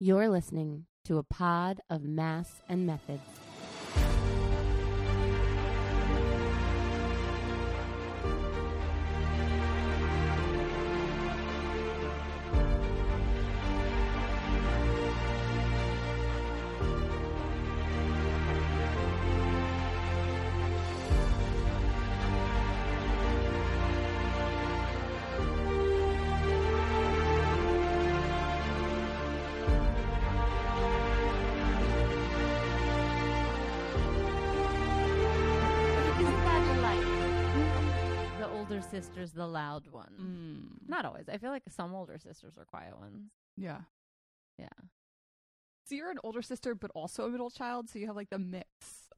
You're listening to a pod of Maas and methods. Sister's the loud one? Mm. Not always. I feel like some older sisters are quiet ones. Yeah. Yeah. So you're an older sister, but also a middle child, so you have like the mix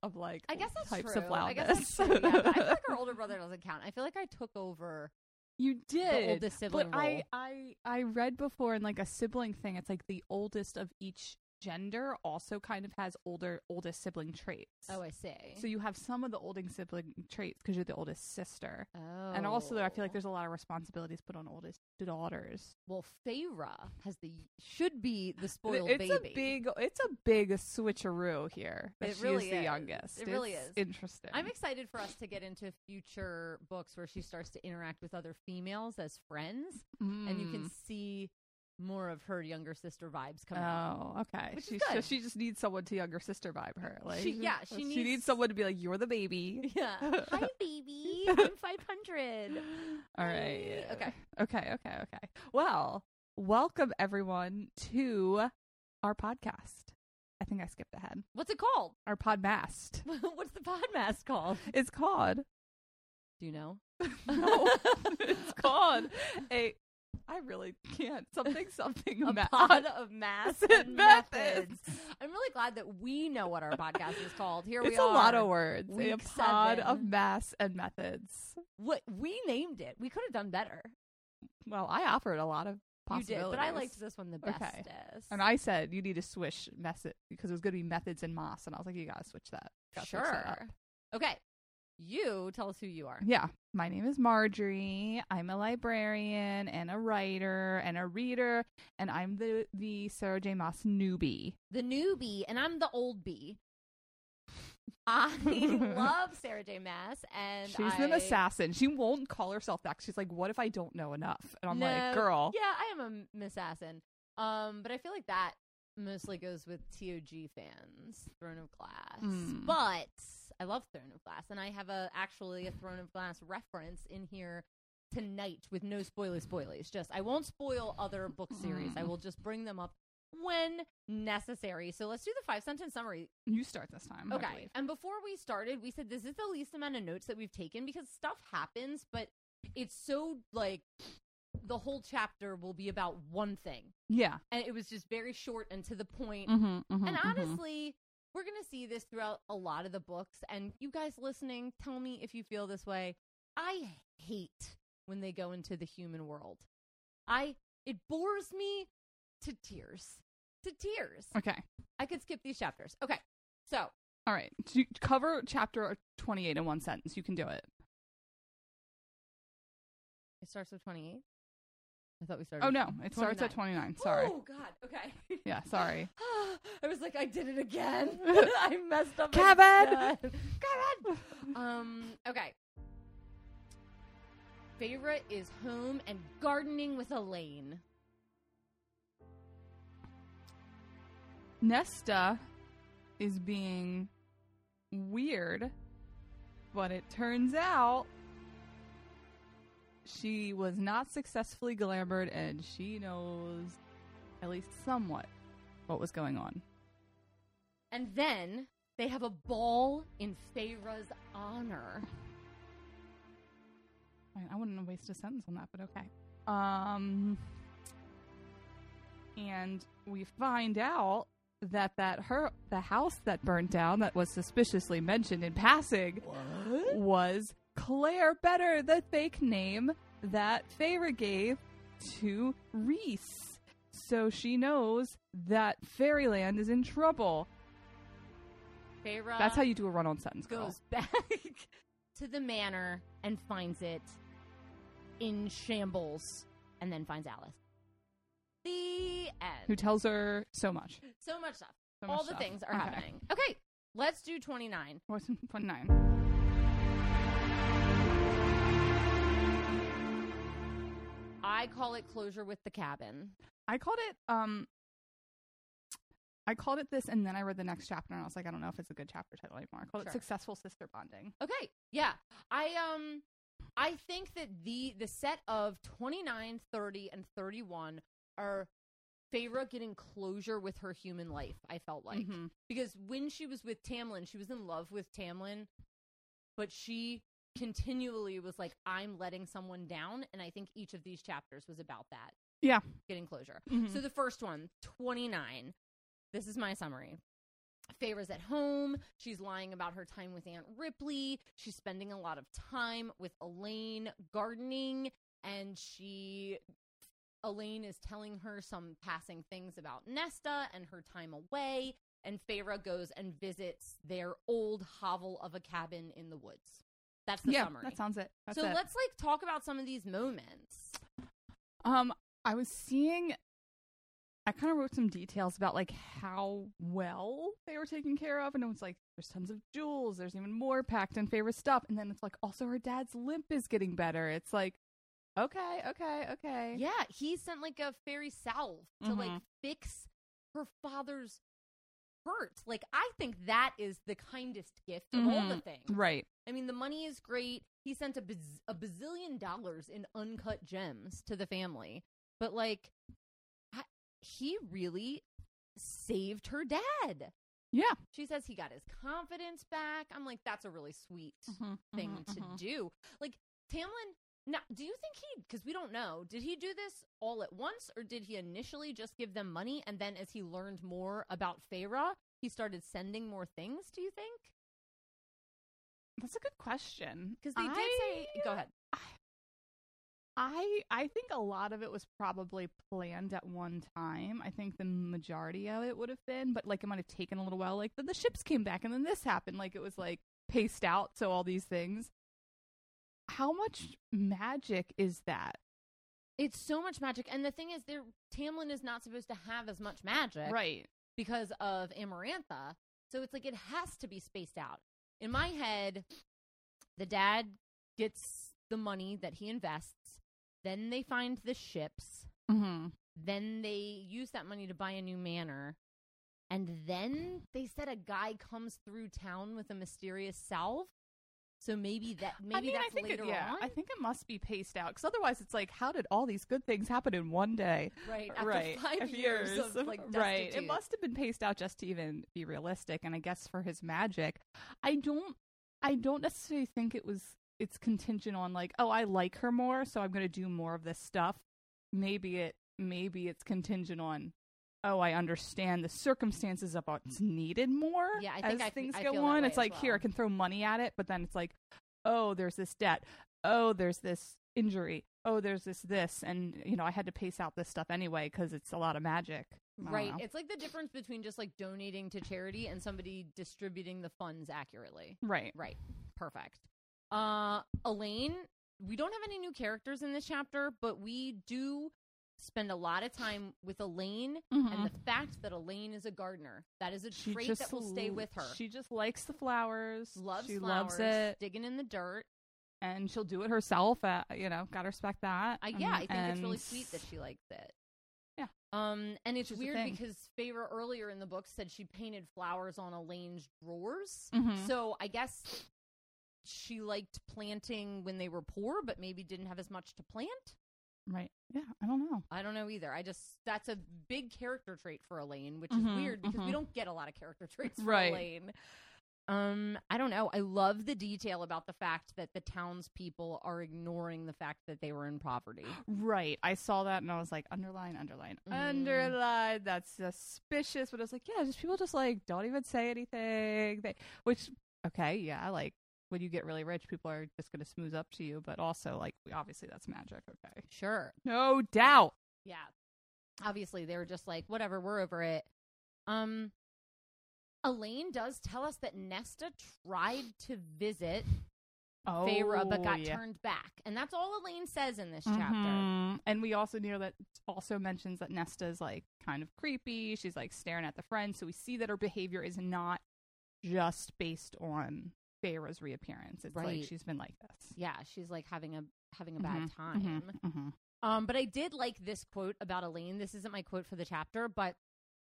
of like I guess that's types true. of I guess loudness. that's true. Yeah, I feel like our older brother doesn't count. I feel like I took over you did the oldest sibling but role. I, I I read before in like a sibling thing, it's like the oldest of each gender also kind of has older oldest sibling traits. oh, I see. so you have some of the oldest sibling traits because you're the oldest sister. oh. And also, I feel like there's a lot of responsibilities put on oldest daughters. well, Feyre has the should be the spoiled it's baby. a big, it's a big switcheroo here. It really is the youngest. It really It's is. interesting. I'm excited for us to get into future books where she starts to interact with other females as friends, and you can Mm. see more of her younger sister vibes come out. Oh, okay. Which is she, so good. she just needs someone to younger sister vibe her. Like, She- yeah, she she needs- needs someone to be like, "You're the baby." Yeah. Hi, baby. I'm 500. All right. Okay. Okay. Okay. Okay. Well, welcome everyone to our podcast. I think I skipped ahead. What's it called? Our podmast. What's the podmast called? It's called. Do you know? no, it's called a. I really can't. Something. Something. A ma- pod of Maas and methods. methods. I'm really glad that we know what our podcast is called. Here we are. It's a lot of words. a pod of seven. Maas and methods. What we named it. We could have done better. Well, I offered a lot of You did, but I liked this one the best. Okay. And I said you need to switch method because it was going to be methods and Maas, and I was like, you gotta switch that. Gotta switch that sure. Okay, you tell us who you are. Yeah, my name is Margery. I'm a librarian and a writer and a reader, and I'm the the Sarah J. Maas newbie. The newbie, and I'm the old bee. I love Sarah J. Maas, and She's I, an assassin. She won't call herself that. She's like, what if I don't know enough? And I'm No, like, girl, Yeah, I am a assassin. Um, but I feel like that mostly goes with TOG fans, Throne of Glass. Mm. But I love Throne of Glass, and I have a actually a Throne of Glass reference in here tonight with no spoiler spoilies. Just I won't spoil other book series. I Mm. will just bring them up when necessary. So let's do the five sentence summary. you start this time. Okay. And before we started, we said this is the least amount of notes that we've taken because stuff happens, but it's so like the whole chapter will be about one thing. Yeah. And it was just very short and to the point. Mm-hmm, mm-hmm, And mm-hmm. honestly, we're going to see this throughout a lot of the books. And you guys listening, tell me if you feel this way. I hate when they go into the human world. I it bores me to tears. To tears. okay. I could skip these chapters. Okay. So, All right. So cover chapter 28 in one sentence. You can do it. It starts with 28. I thought we started. Oh, no. It starts at 29. Sorry. Oh God. Okay. Yeah, sorry. I was like, I did it again. I messed up. Kevin! again. Kevin. Um. Okay. Favorite is home and gardening with Elain. Nesta is being weird, but it turns out she was not successfully glamored and she knows at least somewhat what was going on. And then they have a ball in Feyre's honor. I, I wouldn't waste a sentence on that, but okay. Um, and we find out that that her the house that burnt down that was suspiciously mentioned in passing was Clare Beddor, the fake name that Feyre gave to Rhys. So she knows that Fairyland is in trouble. Feyre That's how you do a run on sentence, girl. goes back to the manor and finds it in shambles, and then finds Alis. The end. Who tells her so much. so much stuff. So All much the stuff. things are Okay. happening. Okay, let's do 29. What's 29? I call it closure with the cabin. I called it um I called it this and then I read the next chapter and I was like, I don't know if it's a good chapter title anymore. I called Sure. it Successful Sister Bonding. Okay, yeah. I um I think that the the set of 29, 30 and 31 are Feyre getting closure with her human life, I felt like. Mhm. Because when she was with Tamlin, she was in love with Tamlin, but she continually was like I'm letting someone down and I think each of these chapters was about that. Yeah. Getting closure. Mhm. So the first one, 29. This is my summary. Feyre's at home. She's lying about her time with Aunt Ripley. She's spending a lot of time with Elain gardening, and she Elain is telling her some passing things about Nesta and her time away. And Feyre goes and visits their old hovel of a cabin in the woods. That's the yeah, summary. that sounds it. That's so it. let's like talk about some of these moments. Um, I was seeing. I kind of wrote some details about like how well they were taken care of, and it was like there's tons of jewels. There's even more packed in favorite stuff, and then it's like also her dad's limp is getting better. It's like, okay, okay, okay. Yeah, he sent like a fairy salve to like Mhm. fix her father's hurt. Like I think that is the kindest gift of all the Mhm. things. Right. I mean, the money is great. He sent a, biz- a bazillion dollars in uncut gems to the family, but like, I, he really saved her dad. Yeah. She says he got his confidence back. I'm like, that's a really sweet mm-hmm. thing mm-hmm. to mm-hmm. do. Like Tamlin, now, do you think he? Because we don't know. Did he do this all at once, or did he initially just give them money, and then as he learned more about Feyre, he started sending more things? Do you think? That's a good question. Because they did say, "Go ahead." I I think a lot of it was probably planned at one time. I think the majority of it would have been, but like it might have taken a little while. Like then the ships came back and then this happened. Like it was like paced out. So all these things. How much magic is that? It's so much magic, and the thing is, there Tamlin is not supposed to have as much magic, Right. because of Amarantha. So it's like it has to be spaced out. In my head, the dad gets the money that he invests, then they find the ships, Mm-hmm. then they use that money to buy a new manor, and then they said a guy comes through town with a mysterious salve. So maybe that maybe I mean, that's I think later it, yeah, on, I think it must be paced out because otherwise, it's like, how did all these good things happen in one day? right? Uh, after right, five of years, of like right. It must have been paced out just to even be realistic, and I guess for his magic, I don't, I don't necessarily think it was. It's contingent on like, oh, I like her more, so I'm going to do more of this stuff. Maybe it, maybe it's contingent on. Oh, I understand the circumstances of what's needed more. Yeah, I think as I things I go on, it's like here I can throw money at it, but then it's like, oh, there's this debt. Oh, there's this injury. Oh, there's this this, and you know I had to pace out this stuff anyway because it's a lot of magic. Right. It's like the difference between just like donating to charity and somebody distributing the funds accurately. Right. Right. Perfect. Uh Elain, we don't have any new characters in this chapter, but we do spend a lot of time with Elain and the fact that Elain is a gardener. That is a Mm-hmm. She trait that will stay with her. She just likes the flowers. loves she flowers, loves it, digging in the dirt. and she'll do it herself. Uh, you know, gotta respect that. I, yeah, I Um, think it's really sweet that she likes it. Yeah. Um, and it's weird because Feyre earlier in the book said she painted flowers on Elain's drawers. Mhm. So I guess she liked planting when they were poor, but maybe didn't have as much to plant. Right. Yeah. I don't know. I don't know either. I just that's a big character trait for Elain, which is Mhm, weird because we mhm. don't get a lot of character traits for Right. Elain. Um, I don't know. I love the detail about the fact that the townspeople are ignoring the fact that they were in poverty. Right. I saw that and I was like, underline, underline, Mhm. underline. That's suspicious. But I was like, yeah, just people just like don't even say anything. They, which, okay, yeah, I like when you get really rich, people are just going to smooth up to you. But also, like, obviously, that's magic. Okay. Sure. No doubt. Yeah. Obviously, they were just like, whatever, we're over it. Um, Elain does tell us that Nesta tried to visit Feyre, but Oh, got yeah. turned back. And that's all Elain says in this chapter. Mhm. And we also know that also mentions that Nesta's like kind of creepy. She's like staring at the friend. So we see that her behavior is not just based on Feyre's reappearance. It's Right. like she's been like this. Yeah, she's like having a having a bad Mhm, time. mhm, mhm. Um, but I did like this quote about Elain. This isn't my quote for the chapter, but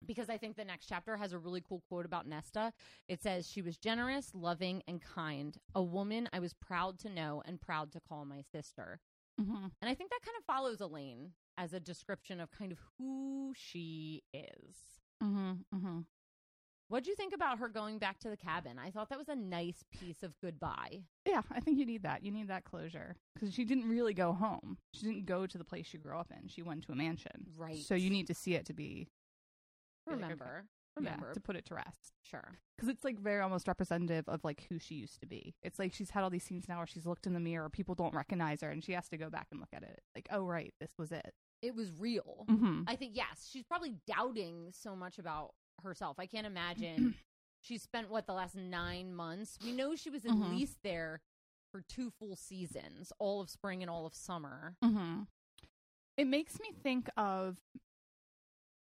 because I think the next chapter has a really cool quote about Nesta. It says, She was generous, loving, and kind. A woman I was proud to know and proud to call my sister. Mhm. And I think that kind of follows Elain as a description of kind of who she is. Mhm, mhm. What'd you think about her going back to the cabin? I thought that was a nice piece of goodbye. Yeah, I think you need that. You need that closure because she didn't really go home. She didn't go to the place she grew up in. She went to a mansion. Right. So you need to see it to be Be like. Remember. yeah, Remember. to put it to rest. sure. because it's like very almost representative of like who she used to be. It's like she's had all these scenes now where she's looked in the mirror, people don't recognize her, and she has to go back and look at it. Like, oh right, this was it. It was real. Mm-hmm. I think yes, she's probably doubting so much about herself. I can't imagine she spent what the last nine months. We know she was at Mhm. least there for two full seasons, all of spring and all of summer. Mm-hmm. It makes me think of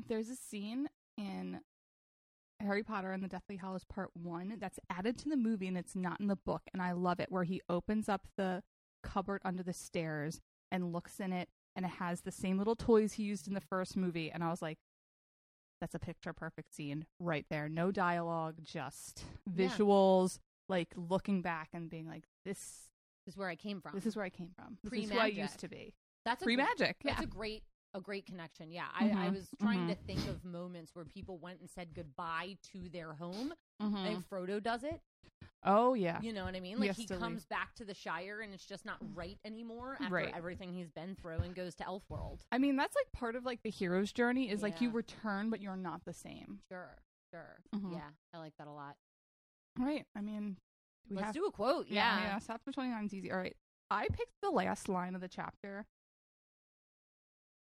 there's a scene in Harry Potter and the Deathly Hallows Part One that's added to the movie and it's not in the book, and I love it where he opens up the cupboard under the stairs and looks in it, and it has the same little toys he used in the first movie, and I was like. That's a picture perfect scene right there. No dialogue, just Yeah. visuals, like looking back and being like, "This, Is where I came from. this is where I came from. This is who I used to be." that's a Pre magic, yeah. That's a great a great connection. Yeah, I, I Mhm, was trying to mhm. think of moments where people went and said goodbye to their home. Mhm. I think Frodo does it. Oh yeah. You know what I mean? Like has he comes back to the Shire and it's just not right anymore after Right. everything he's been through and goes to Elfworld. I mean, that's like part of like the hero's journey is like you return, but you're not the same. Sure, sure. Mhm. Yeah, I like that a lot. Right. I mean, we Let's have do a quote. yeah, Yeah. yeah. Chapter twenty nine is easy. All right. I picked the last line of the chapter,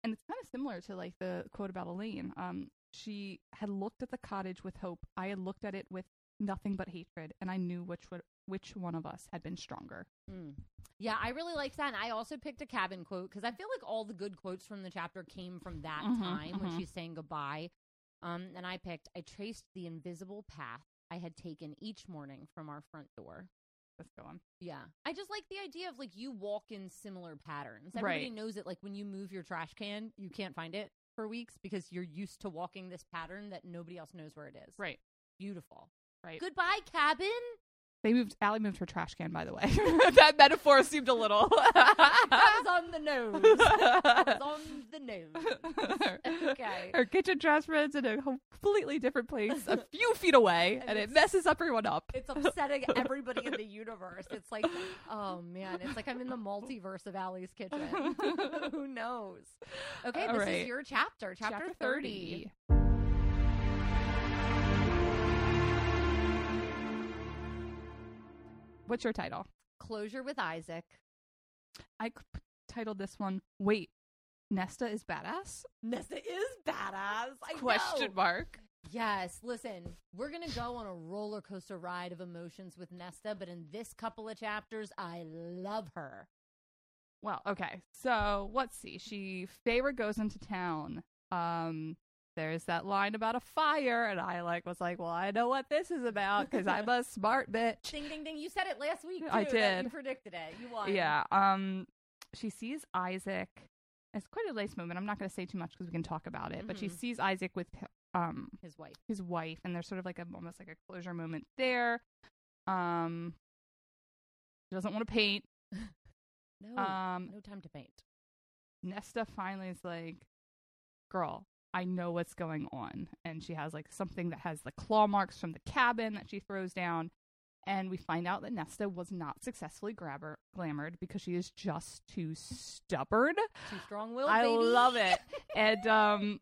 and it's kind of similar to like the quote about Elain. Um, she had looked at the cottage with hope. I had looked at it with nothing but hatred, and I knew which would, which one of us had been stronger. Mm. Yeah, I really liked that. And I also picked a cabin quote because I feel like all the good quotes from the chapter came from that Mhm, time when mhm. she's saying goodbye. Um, and I picked, I traced the invisible path I had taken each morning from our front door. Let's go on. Yeah. I just like the idea of like you walk in similar patterns. Everybody Right. knows it. Like when you move your trash can, you can't find it for weeks because you're used to walking this pattern that nobody else knows where it is. Right. Beautiful. Right. Goodbye, cabin. They moved. Allie moved her trash can. By the way, that metaphor seemed a little. that was on the nose. that was on the nose. Okay. Her kitchen trash man's in a completely different place, a few feet away, And and, it messes everyone up. It's upsetting everybody in the universe. It's like, oh man, it's like I'm in the multiverse of Allie's kitchen. Who knows? Okay, All this right. is your chapter, chapter, 30. What's your title? Closure with Isaac. I c- titled this one. Wait, Nesta is badass? Nesta is badass. I Question know. mark. Yes, listen, we're going to go on a roller coaster ride of emotions with Nesta, but in this couple of chapters, I love her. Well, okay. So let's see. She Feyre goes into town. Um, there's that line about a fire, and I like was like, well, I know what this is about because I'm a smart bitch. Ding, ding, ding. You said it last week. Too, I did. You predicted it. You won. Yeah. Um, she sees Isaac. It's quite a nice moment. I'm not going to say too much because we can talk about it. But she Mhm. sees Isaac with um His wife. his wife, and there's sort of like a almost like a closure moment there. Um, she doesn't want to paint. No, Um, no time to paint. Nesta finally is like, "Girl, I know what's going on," and she has like something that has the claw marks from the cabin that she throws down. And we find out that Nesta was not successfully grabber glamored because she is just too stubborn. Too strong willed. I baby. love it. and um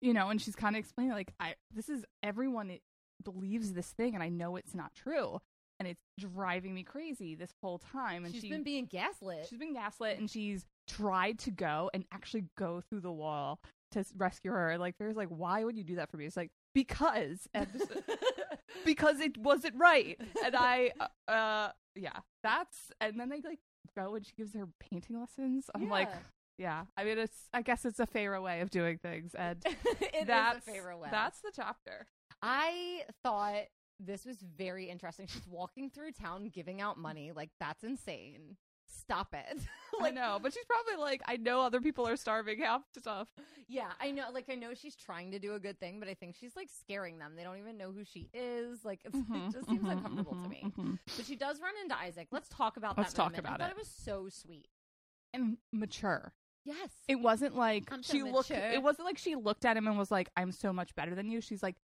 you know, and she's kind of explaining like I this is everyone it believes this thing and I know it's not true. And it's driving me crazy this whole time and She's she been being gaslit. she's been gaslit and she's tried to go and actually go through the wall to rescue her. Like there's like why would you do that for me? It's like because because it wasn't right. And I, uh, uh, yeah, that's, and then they like go and she gives her painting lessons. I'm like, Yeah. yeah. I mean, it's, I guess it's a fairer way of doing things. And It is that's, a favorite way. that's the chapter. I thought this was very interesting. She's walking through town giving out money. Like, that's insane. Stop it. I know, but she's probably like, I know other people are starving half to stuff. Yeah, I know. Like, I know she's trying to do a good thing, but I think she's like scaring them. They don't even know who she is. Like, it's, Mhm, it just seems mhm, uncomfortable to mhm, me. mhm. But she does run into Isaac. Let's talk about that. Let's that. talk moment. about I thought it. it was so sweet. And mature. Yes. It wasn't like so she looked. It wasn't like she looked at him and was like, "I'm so much better than you." She's like,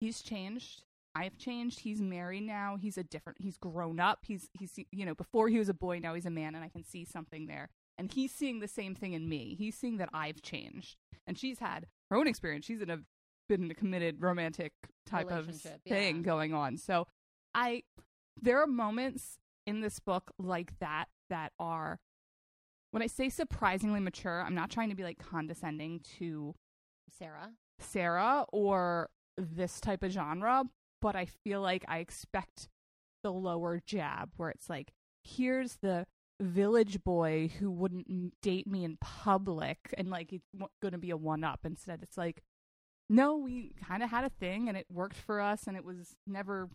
"He's changed. I've changed. He's married now. He's a different. He's grown up. He's he's you know before he was a boy. Now he's a man, and I can see something there. And he's seeing the same thing in me. He's seeing that I've changed. And she's had her own experience. She's in a been in a committed romantic type of thing yeah. going on. So I there are moments in this book like that that are when I say surprisingly mature, I'm not trying to be like condescending to Sarah. Sarah or this type of genre, but I feel like I expect the lower jab where it's like, here's the village boy who wouldn't date me in public and like it's going to be a one up. Instead, it's like, no, we kind of had a thing and it worked for us and it was never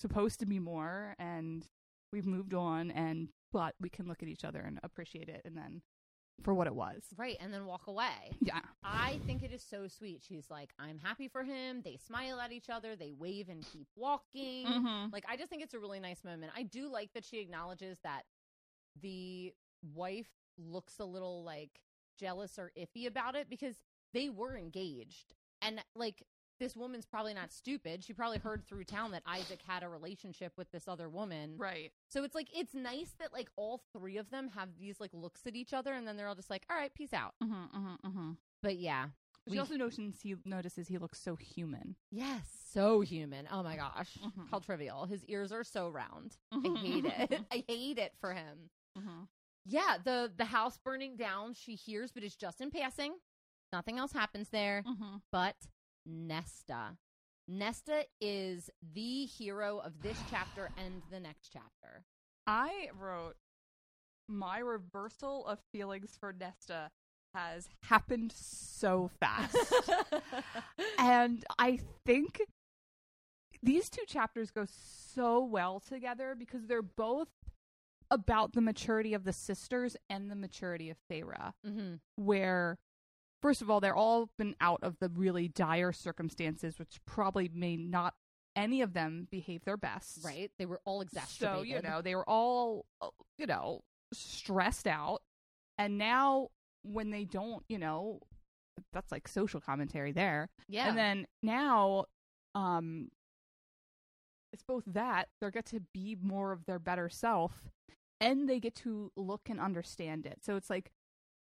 supposed to be more and we've moved on and but we can look at each other and appreciate it and then for what it was. Right. And then walk away. Yeah. I think it is so sweet. She's like, I'm happy for him. They smile at each other. They wave and keep walking. Mhm. Like, I just think it's a really nice moment. I do like that she acknowledges that the wife looks a little like jealous or iffy about it because they were engaged. And like, this woman's probably not stupid. She probably heard through town that Isaac had a relationship with this other woman. Right. So it's like, it's nice that like all three of them have these like looks at each other and then they're all just like, all right, peace out. Mm-hmm, mm-hmm, mm-hmm. But yeah. She We- also notices he notices he looks so human. Yes, so human. Oh my gosh, Mhm. how trivial. His ears are so round. I hate it. I hate it for him. Mm-hmm. Yeah, the the house burning down, she hears, but it's just in passing. Nothing else happens there. Mm-hmm. But Nesta. Nesta is the hero of this chapter and the next chapter. I wrote my reversal of feelings for Nesta has happened so fast. and I think these two chapters go so well together because they're both about the maturity of the sisters and the maturity of Feyre. hmm where first of all they're all been out of the really dire circumstances which probably may not any of them behave their best. Right? They were all so you know they were all uh, you know stressed out. And now when they don't you know that's like social commentary there. Yeah. and then now um it's both that they get to be more of their better self and they get to look and understand it. So it's like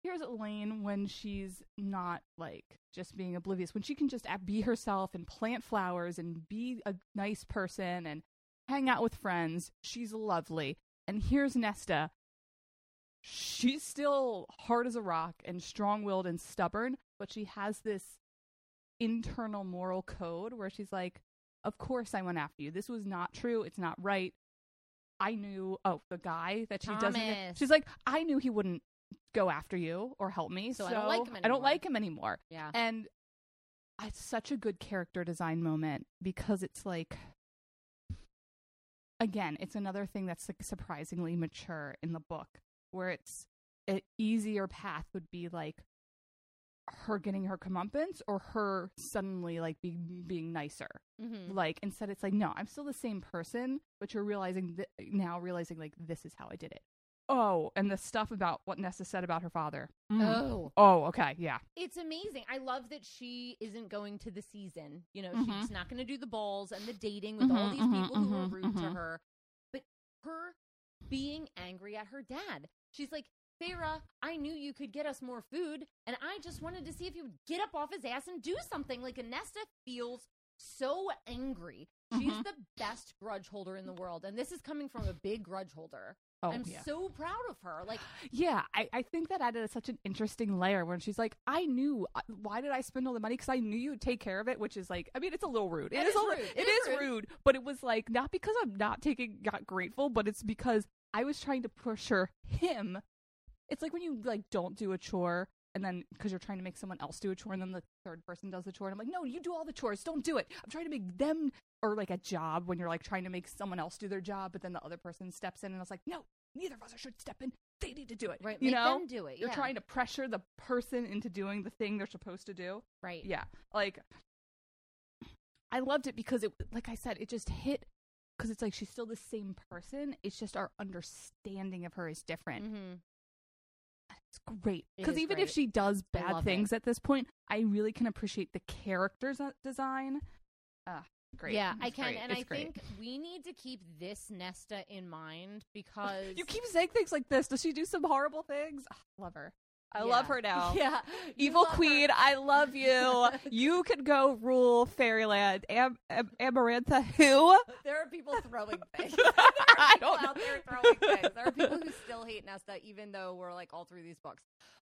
here's elain when she's not like just being oblivious when she can just be herself and plant flowers and be a nice person and hang out with friends she's lovely and here's nesta she's still hard as a rock and strong-willed and stubborn but she has this internal moral code where she's like, Of course I went after you. This was not true. It's not right. I knew oh, the guy that she doesn't she's like, I knew he wouldn't go after you or help me. So So, I don't like him I don't anymore." like him anymore. yeah. And it's such a good character design moment because it's like again, it's another thing that's like surprisingly mature in the book where it's an easier path would be like her getting her comeuppance or her suddenly like being being nicer. hmm Like instead it's like no, I'm still the same person, but you're realizing th- now realizing like this is how I did it. Oh, and the stuff about what Nessa said about her father. Mm. Oh. Oh, okay, yeah. It's amazing. I love that she isn't going to the season. You know, Mhm. she's not going to do the balls and the dating with all Mhm, these mhm, people who are mhm, rude to mhm. her. But her being angry at her dad. She's like, Feyre, I knew you could get us more food, and I just wanted to see if you would get up off his ass and do something. Like, Anesta feels so angry. She's Mhm. the best grudge holder in the world. And this is coming from a big grudge holder. Oh, I'm yeah. so proud of her. Like, Yeah, I, I think that added such an interesting layer when she's like, I knew. uh, Why did I spend all the money? Because I knew you would take care of it, which is like, I mean, it's a little rude. It it is is, rude. It It is is rude. But it was like, not because I'm not taking, not grateful, but it's because I was trying to pressure him. It's like when you like don't do a chore and then because you're trying to make someone else do a chore and then the third person does the chore and I'm like, no, you do all the chores. Don't do it. I'm trying to make them or like a job when you're like trying to make someone else do their job, but then the other person steps in and I was like, no, neither of us should step in. They need to do it. right? You make know, them do it. you're trying to pressure the person into doing the thing they're supposed to do. right. Yeah, like I loved it because it, like I said, it just hit because it's like she's still the same person. It's just our understanding of her is different. Mm-hmm. It's great because is even great. if she does bad things at this point, I really can appreciate the character's uh, design. Ah, great. Yeah, I can, great. and It's I great. think we need to keep this Nesta in mind because you keep saying things like this. Does she do some horrible things? Ah, love her. I love her now. Yeah, Evil love her. Queen, I love you. you could go rule Fairyland. Am- Am- Amarantha, who? There are people throwing things. I people don't know. out there throwing things. There are people who still hate Nesta, even though we're like all through these books,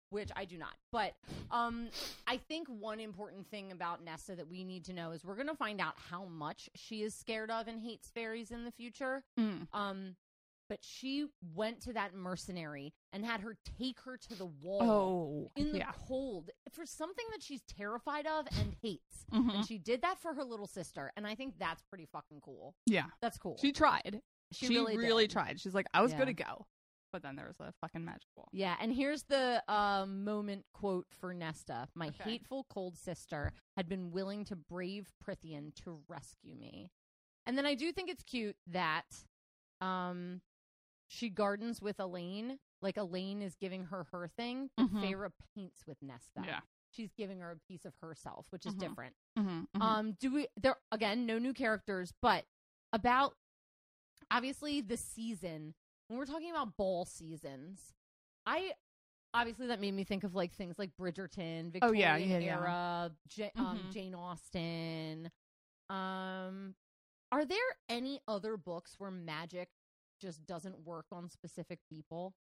which I do not. But um, I think one important thing about Nesta that we need to know is we're going to find out how much she is scared of and hates fairies in the future. Mm. Um, but she went to that mercenary and had her take her to the wall. Oh, In the yeah. cold for something that she's terrified of and hates. Mhm. And she did that for her little sister. And I think that's pretty fucking cool. Yeah. That's cool. She tried. She She, really really, tried. She's like, I was Yeah. going to go. But then there was a fucking magic wall. Yeah, and here's the um, moment quote for Nesta. My Okay. hateful cold sister had been willing to brave Prythian to rescue me. And then I do think it's cute that um, she gardens with Elain. Like Elain is giving her her thing, Mhm. Feyre paints with Nesta. Yeah. She's giving her a piece of herself, which is Mhm. different. Mm-hmm. Um, do we there again? No new characters, but about obviously the season. When we're talking about ball seasons, I obviously that made me think of like things like Bridgerton, Victorian Oh, yeah, yeah, yeah. era, Ja- um, Mhm. Jane Austen. Um, are there any other books where magic just doesn't work on specific people?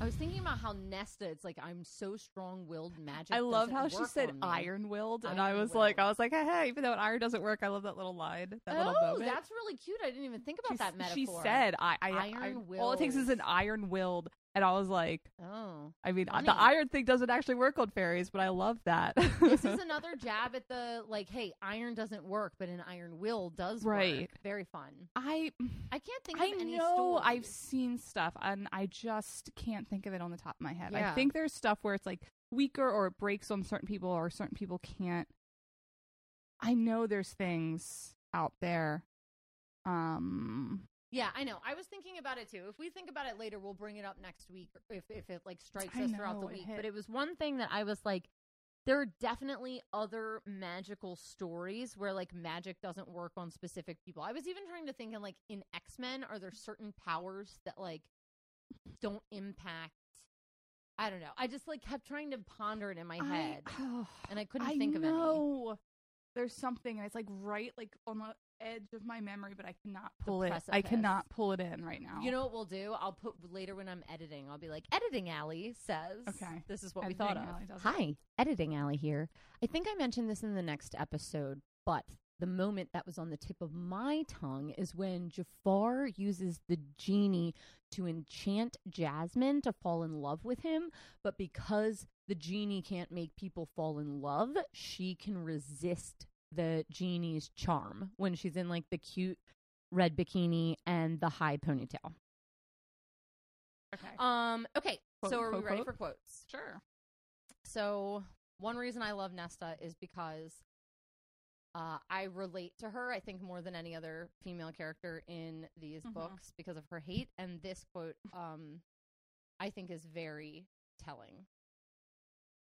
I was thinking about how Nesta. It's like I'm so strong-willed. Magic. I love how she said iron willed, and I was like, I was like, hey, hey, even though iron doesn't work, I love that little line, that little oh, moment. that's really cute. I didn't even think about she, that metaphor. She said, I, I iron willed. all it takes is an iron willed, and I was like, "Oh, I mean, Funny. the iron thing doesn't actually work on fairies, but I love that. this is another jab at the like, hey, iron doesn't work, but an iron will does Right. work. Very fun. I, I can't think. I of any I know I've seen stuff, and I just can't think of it on the top of my head. Yeah. I think there's stuff where it's like weaker or it breaks on certain people, or certain people can't. I know there's things out there. Um, Yeah, I know. I was thinking about it too. If we think about it later, we'll bring it up next week if if it like strikes I us throughout the know, it week. hit- But it was one thing that I was like, there are definitely other magical stories where like magic doesn't work on specific people. I was even trying to think in like in X Men, are there certain powers that like don't impact? I don't know. I just like kept trying to ponder it in my head, I, and I couldn't I think of any. know. There's something, and it's like right like on the edge of my memory, but I cannot pull it. I precipice. cannot pull it in right now. You know what we'll do? I'll put later when I'm editing. I'll be like, "Editing Allie says, Okay. this is what Editing we thought of." Allie does it. Hi, Editing Allie here. I think I mentioned this in the next episode, but the moment that was on the tip of my tongue is when Jafar uses the genie to enchant Jasmine to fall in love with him, but because the genie can't make people fall in love, she can resist the genie's charm when she's in like the cute red bikini and the high ponytail. Okay. Um okay, Quote, so are we ready quote? for quotes? sure. So one reason I love Nesta is because uh, I relate to her. I think more than any other female character in these Mhm. books because of her hate. And this quote, um, I think, is very telling.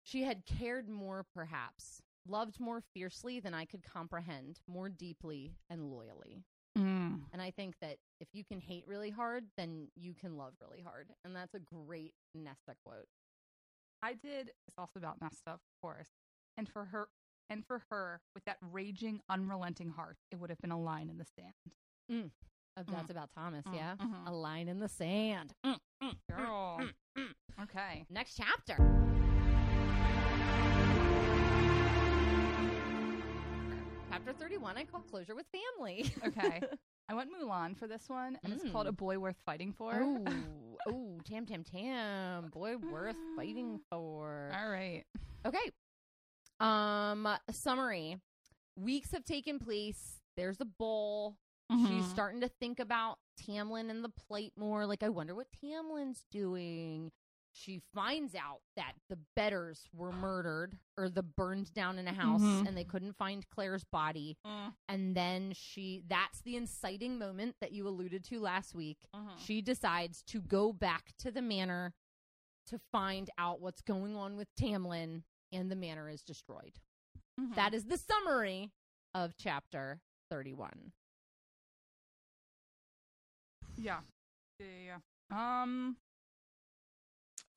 She had cared more, perhaps, loved more fiercely than I could comprehend, more deeply and loyally. Mm. And I think that if you can hate really hard, then you can love really hard. And that's a great Nesta quote. I did. It's also about Nesta, of course, and for her, and for her, with that raging, unrelenting heart, it would have been a line in the sand. Mm. Uh, That's about Tomas, Mm, yeah. mhm. A line in the sand. Mm, mm, mm, Girl. mm, mm. Okay. Next chapter. Chapter 31, I call Closure with Family. Okay. I went Mulan for this one, and it's called Mm. A Boy Worth Fighting For. Ooh, ooh, Tam Tam Tam. Boy, worth fighting for. All right. Okay. Um, summary. Weeks have taken place. There's a bowl. She's Mhm. starting to think about Tamlin and the plate more. Like, I wonder what Tamlin's doing. She finds out that the Beddors were murdered or the burned down in a house Mhm. and they couldn't find Clare's body. Mm, And then she, that's the inciting moment that you alluded to last week. mhm. She decides to go back to the manor to find out what's going on with Tamlin, and the manor is destroyed. Mhm. That is the summary of chapter 31. Yeah. Yeah, yeah, yeah. Um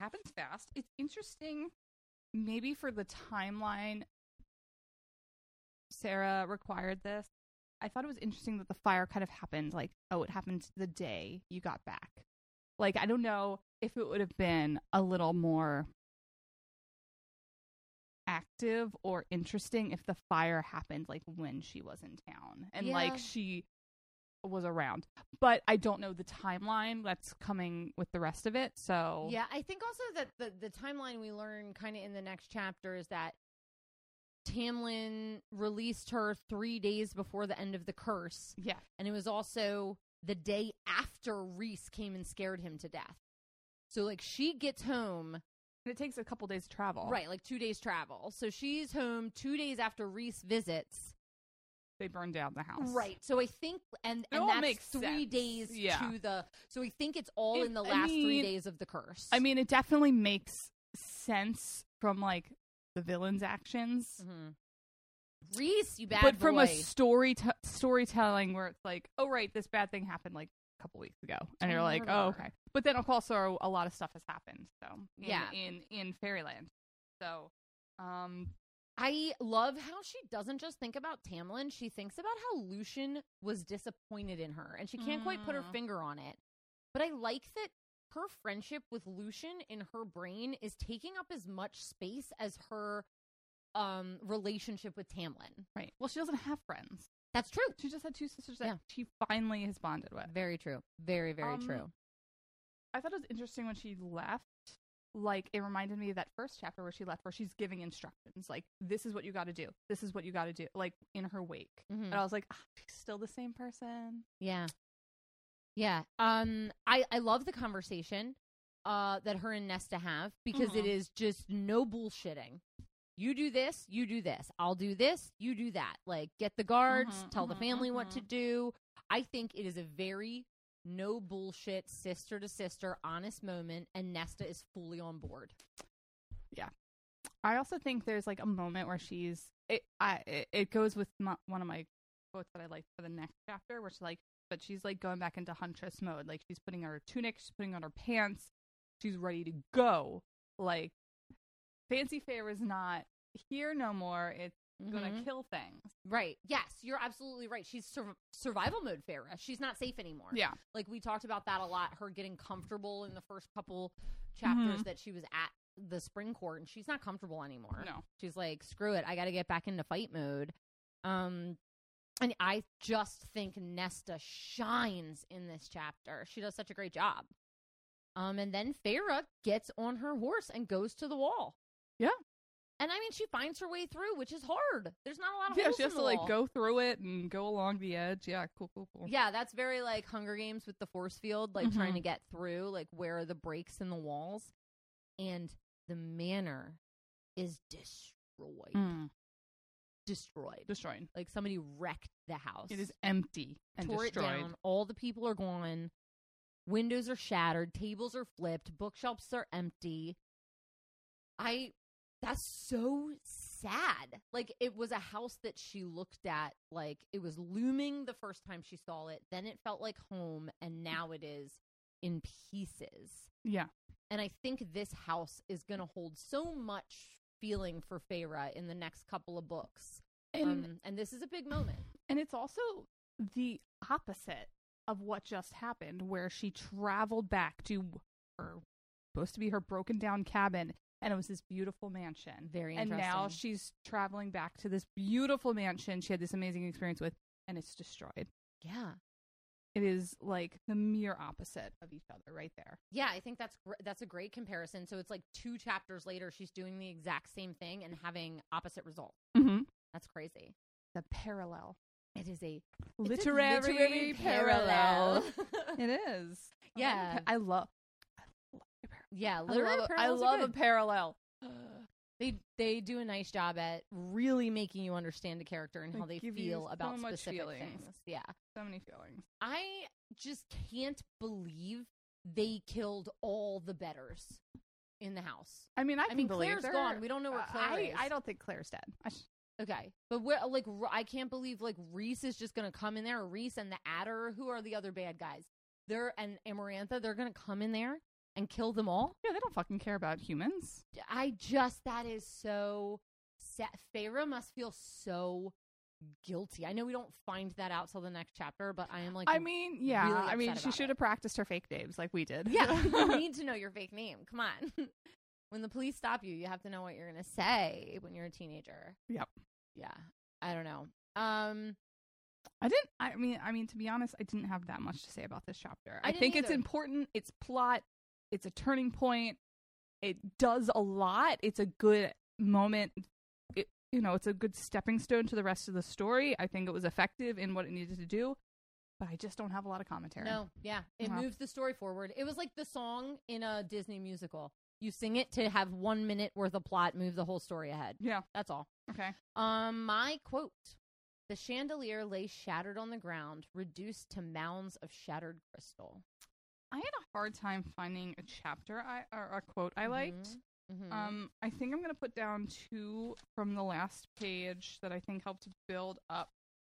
happens fast. It's interesting maybe for the timeline Sarah required this. I thought it was interesting that the fire kind of happened like, oh, it happened the day you got back. Like I don't know if it would have been a little more active or interesting if the fire happened like when she was in town and Yeah. like she was around. But I don't know the timeline that's coming with the rest of it. So Yeah, I think also that the, the timeline we learn kind of in the next chapter is that Tamlin released her three days before the end of the curse. yeah, And it was also the day after Rhys came and scared him to death. So, like, she gets home, and it takes a couple days to travel. right, like two days travel. So she's home two days after Rhys visits. They burned down the house. Right. So I think, and, and all that's makes three sense. days Yeah. to the. So we think it's all It- in the I last three days of the curse. I mean, it definitely makes sense from like the villain's actions. Mhm. Rhys, you bad but from a story t- storytelling where it's like, oh right, this bad thing happened like a couple weeks ago, and you're like, oh okay. But then also a lot of stuff has happened. So in, Yeah. in in Fairyland. So um I love how she doesn't just think about Tamlin. She thinks about how Lucien was disappointed in her, and she can't quite put her Mm. finger on it. But I like that her friendship with Lucien in her brain is taking up as much space as her um relationship with Tamlin. right. Well, she doesn't have friends. That's true. She just had two sisters that Yeah. she finally has bonded with. Very true. Very very Um, true. I thought it was interesting when she left. Like it reminded me of that first chapter where she left, where she's giving instructions, like this is what you got to do, this is what you got to do, like in her wake. Mhm. And I was like, ah, she's still the same person. Yeah. Yeah. Um I I love the conversation uh that her and Nesta have because it Mhm. is just no bullshitting. You do this, you do this. I'll do this, you do that. Like get the guards, Mhm, tell the mhm, family what to mhm. do. I think it is a very no bullshit sister to sister honest moment and Nesta is fully on board. Yeah. I also think there's like a moment where she's it. I it, it goes with my, one of my quotes that I like for the next chapter, she's like, but she's like going back into huntress mode. Like she's putting on her tunic, she's putting on her pants, she's ready to go. Like Fancy Fair is not here no more. It's gonna Mhm. kill things. Right. Yes, you're absolutely right. She's sur- survival mode Feyre. She's not safe anymore. Yeah. like we talked about that a lot her getting comfortable in the first couple chapters Mhm. that she was at the spring court and she's not comfortable anymore No. she's like screw it i gotta get back into fight mode um and i just think nesta shines in this chapter she does such a great job um and then Feyre gets on her horse and goes to the wall Yeah. And i mean she finds her way through which is hard there's not a lot of Yeah, she has to like go through it and go along the edge. Yeah, cool, cool, cool. Yeah, that's very like Hunger Games with the force field, like trying Mhm. to get through, like where are the breaks in the walls. And the manor is destroyed. Mm, Destroyed. destroyed. Like somebody wrecked the house. It is empty and tore destroyed. it down. All the people are gone. Windows are shattered. Tables are flipped. Bookshelves are empty. I. That's so sad. Like it was a house that she looked at, like it was looming the first time she saw it. Then it felt like home, and now it is in pieces. Yeah. And I think this house is going to hold so much feeling for Feyre in the next couple of books. And um, and this is a big moment. and it's also the opposite of what just happened, where she traveled back to her supposed to be her broken down cabin, and it was this beautiful mansion. Very interesting. and now interesting. she's traveling back to this beautiful mansion she had this amazing experience with, and it's destroyed. Yeah. It is like the mere opposite of each other, right there. Yeah, I think that's gr- that's a great comparison. So it's like two chapters later, she's doing the exact same thing and having opposite results. Mm-hmm. That's crazy. The parallel, It is a literary, literary parallel. parallel. it is. Yeah. I love. I love a parallel. yeah, I love, a- I are love a parallel. They they do a nice job at really making you understand a character and how they you feel so about specific feelings. things. Yeah. So many feelings. I just can't believe they killed all the Beddors in the house. I mean, I, I can mean, believe Clare's gone. We don't know where uh, Clare I, is. I don't think Clare's dead. Sh- Okay, but where like I can't believe like Rhys is just gonna come in there. Rhys and the Attor, who are the other bad guys? They're and Amarantha. They're gonna come in there and kill them all. yeah, they don't fucking care about humans. I just that is so sad. Feyre must feel so guilty. I know we don't find that out till the next chapter, but I am like, I mean, yeah. really I mean, upset she about should have practiced her fake names like we did. yeah, you need to know your fake name. Come on. when the police stop you, you have to know what you're gonna say when you're a teenager. Yep. Yeah, I don't know. Um, I didn't. I mean, I mean, to be honest, I didn't have that much to say about this chapter. I I, didn't think it's either. important. It's plot. It's a turning point. It does a lot. It's a good moment. It, you know, it's a good stepping stone to the rest of the story. I think it was effective in what it needed to do, but I just don't have a lot of commentary. No, yeah, it Wow. moves the story forward. It was like the song in a Disney musical. You sing it to have one minute worth of plot, move the whole story ahead. Yeah. That's all. Okay. Um, my quote: "The chandelier lay shattered on the ground, reduced to mounds of shattered crystal." I had a hard time finding a chapter I or a quote I liked. Mhm. Um, I think I'm gonna put down two from the last page that I think helped build up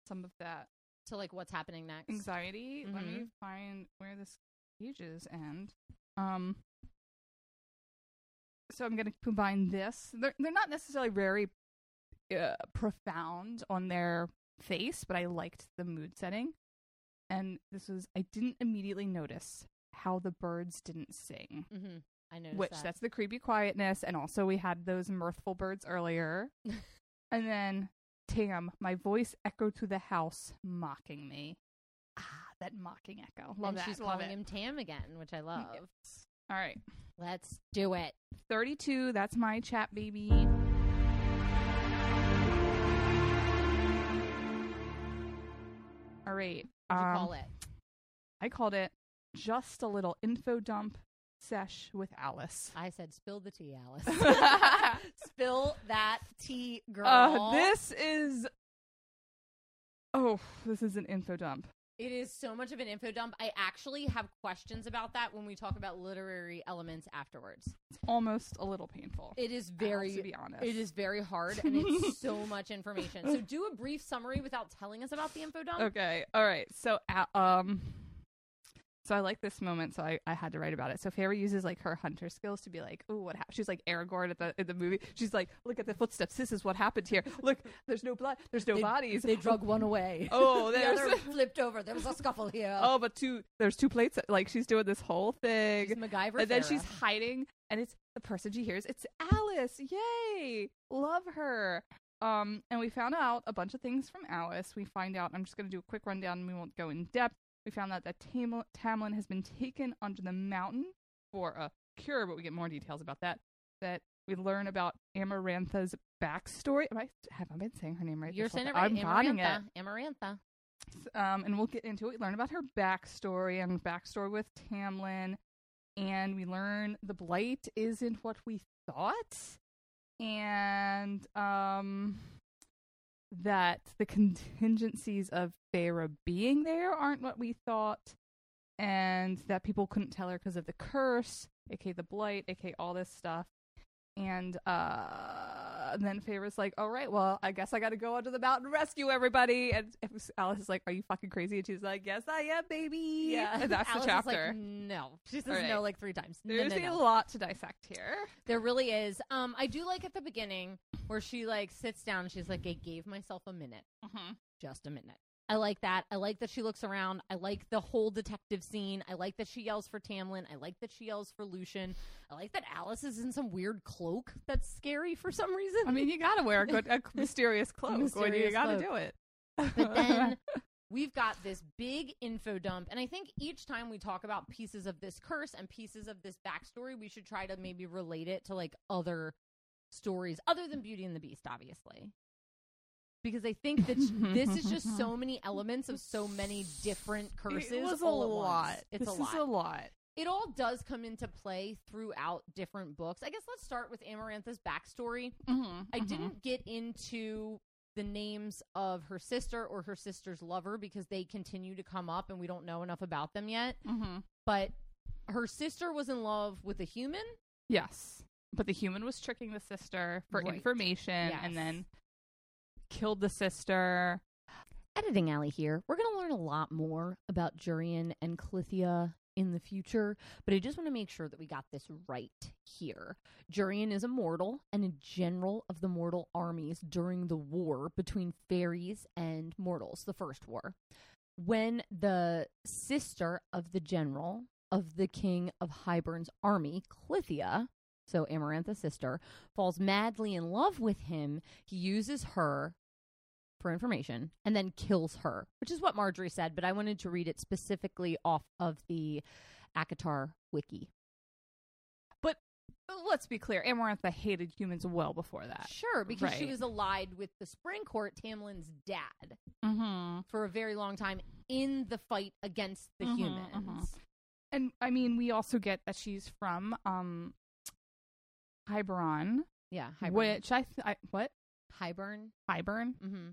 some of that to like what's happening next. anxiety. Let me Mhm. find where this pages end. Um, so I'm gonna combine this. They're they're not necessarily very uh, profound on their face, but I liked the mood setting. And this was I didn't immediately notice how the birds didn't sing, Mm-hmm. I noticed which that. that's the creepy quietness, and also we had those mirthful birds earlier. and then Tam, my voice echoed through the house, mocking me. Ah, that mocking echo. Love and that. she's Love calling it. him Tam again, which I love. All right. Let's do it. 32, that's my chat baby. All right. What'd you um, call it? I called it just a little info dump sesh with Alis. I said, "Spill the tea, Alis. Spill that tea, girl." Uh, this is. Oh, this is an info dump. It is so much of an info dump. I actually have questions about that when we talk about literary elements afterwards. It's almost a little painful. It is very to be honest. It is very hard and it's so much information. So do a brief summary without telling us about the info dump. Okay. All right. So, uh, um, so I like this moment, so I, I had to write about it. So Feyre uses like her hunter skills to be like, "Oh, what happened?" She's like Aragorn at the in the movie. She's like, "Look at the footsteps. This is what happened here. Look, there's no blood. There's no They- bodies. They drug one away. Oh, the other flipped over. There was a scuffle here. oh, but two. There's two plates. Like she's doing this whole thing, She's MacGyver. and then Feyre. she's hiding, and it's the person she hears. It's Alis. Yay! Love her. Um, and we found out a bunch of things from Alis. We find out. I'm just going to do a quick rundown, and we won't go in depth. We found out that Tam- Tamlin has been taken under the mountain for a cure, but we get more details about that. That we learn about Amarantha's backstory. Am I have I been saying her name right? You're saying it right. I'm godding it. Amarantha. Amarantha. Um, and we'll get into it. We learn about her backstory and backstory with Tamlin, and we learn the blight isn't what we thought, and um, that the contingencies of Feyre being there aren't what we thought, and that people couldn't tell her because of the curse, aka the blight, aka all this stuff. And uh, and then Feyre's like, "All right, well, I guess I got to go under the mountain and rescue everybody." And Alis is like, "Are you fucking crazy?" And she's like, "Yes, I am, baby." and that's Alis the is like, chapter. no, she says right. no like three times. No, There's no, a lot to dissect here. There really is. Um, I do like at the beginning where she like sits down. and She's like, I gave myself a minute, Mm-hmm. just a minute. I like that. I like that she looks around. I like the whole detective scene. I like that she yells for Tamlin. I like that she yells for Lucien. I like that Alis is in some weird cloak that's scary for some reason. I mean, you gotta wear a good, a mysterious cloak when you Mysterious gotta cloak. do it. But then we've got this big info dump. And I think each time we talk about pieces of this curse and pieces of this backstory, we should try to maybe relate it to like other stories other than Beauty and the Beast, obviously. Because I think that this is just so many elements of so many different curses. it was a lot. It's this a lot. is a lot. It all does come into play throughout different books. I guess let's start with Amarantha's backstory. Mm-hmm, I didn't get into the names of her sister or her sister's lover because they continue to come up and we don't know enough about them yet. Mm-hmm. But her sister was in love with a human. Yes, but the human was tricking the sister for Right. information, Yes. and then killed the sister. Editing Allie here. We're going to learn a lot more about Jurian and Clythia in the future, but I just want to make sure that we got this right here. Jurian is a mortal and a general of the mortal armies during the war between fairies and mortals, the first war. When the sister of the general of the king of Hybern's army, Clithia, so Amarantha's sister, falls madly in love with him, he uses her for information and then kills her, which is what Margery said, but I wanted to read it specifically off of the ACOTAR wiki. But let's be clear, Amarantha hated humans well before that. Sure, because she was allied with the Spring Court, Tamlin's dad, Mm-hmm. for a very long time in the fight against the Mhm, humans. mhm. And I mean, we also get that she's from um Hiberon, Yeah, Hybern. which I, th- I what Hybern. Hibern? Mm-hmm.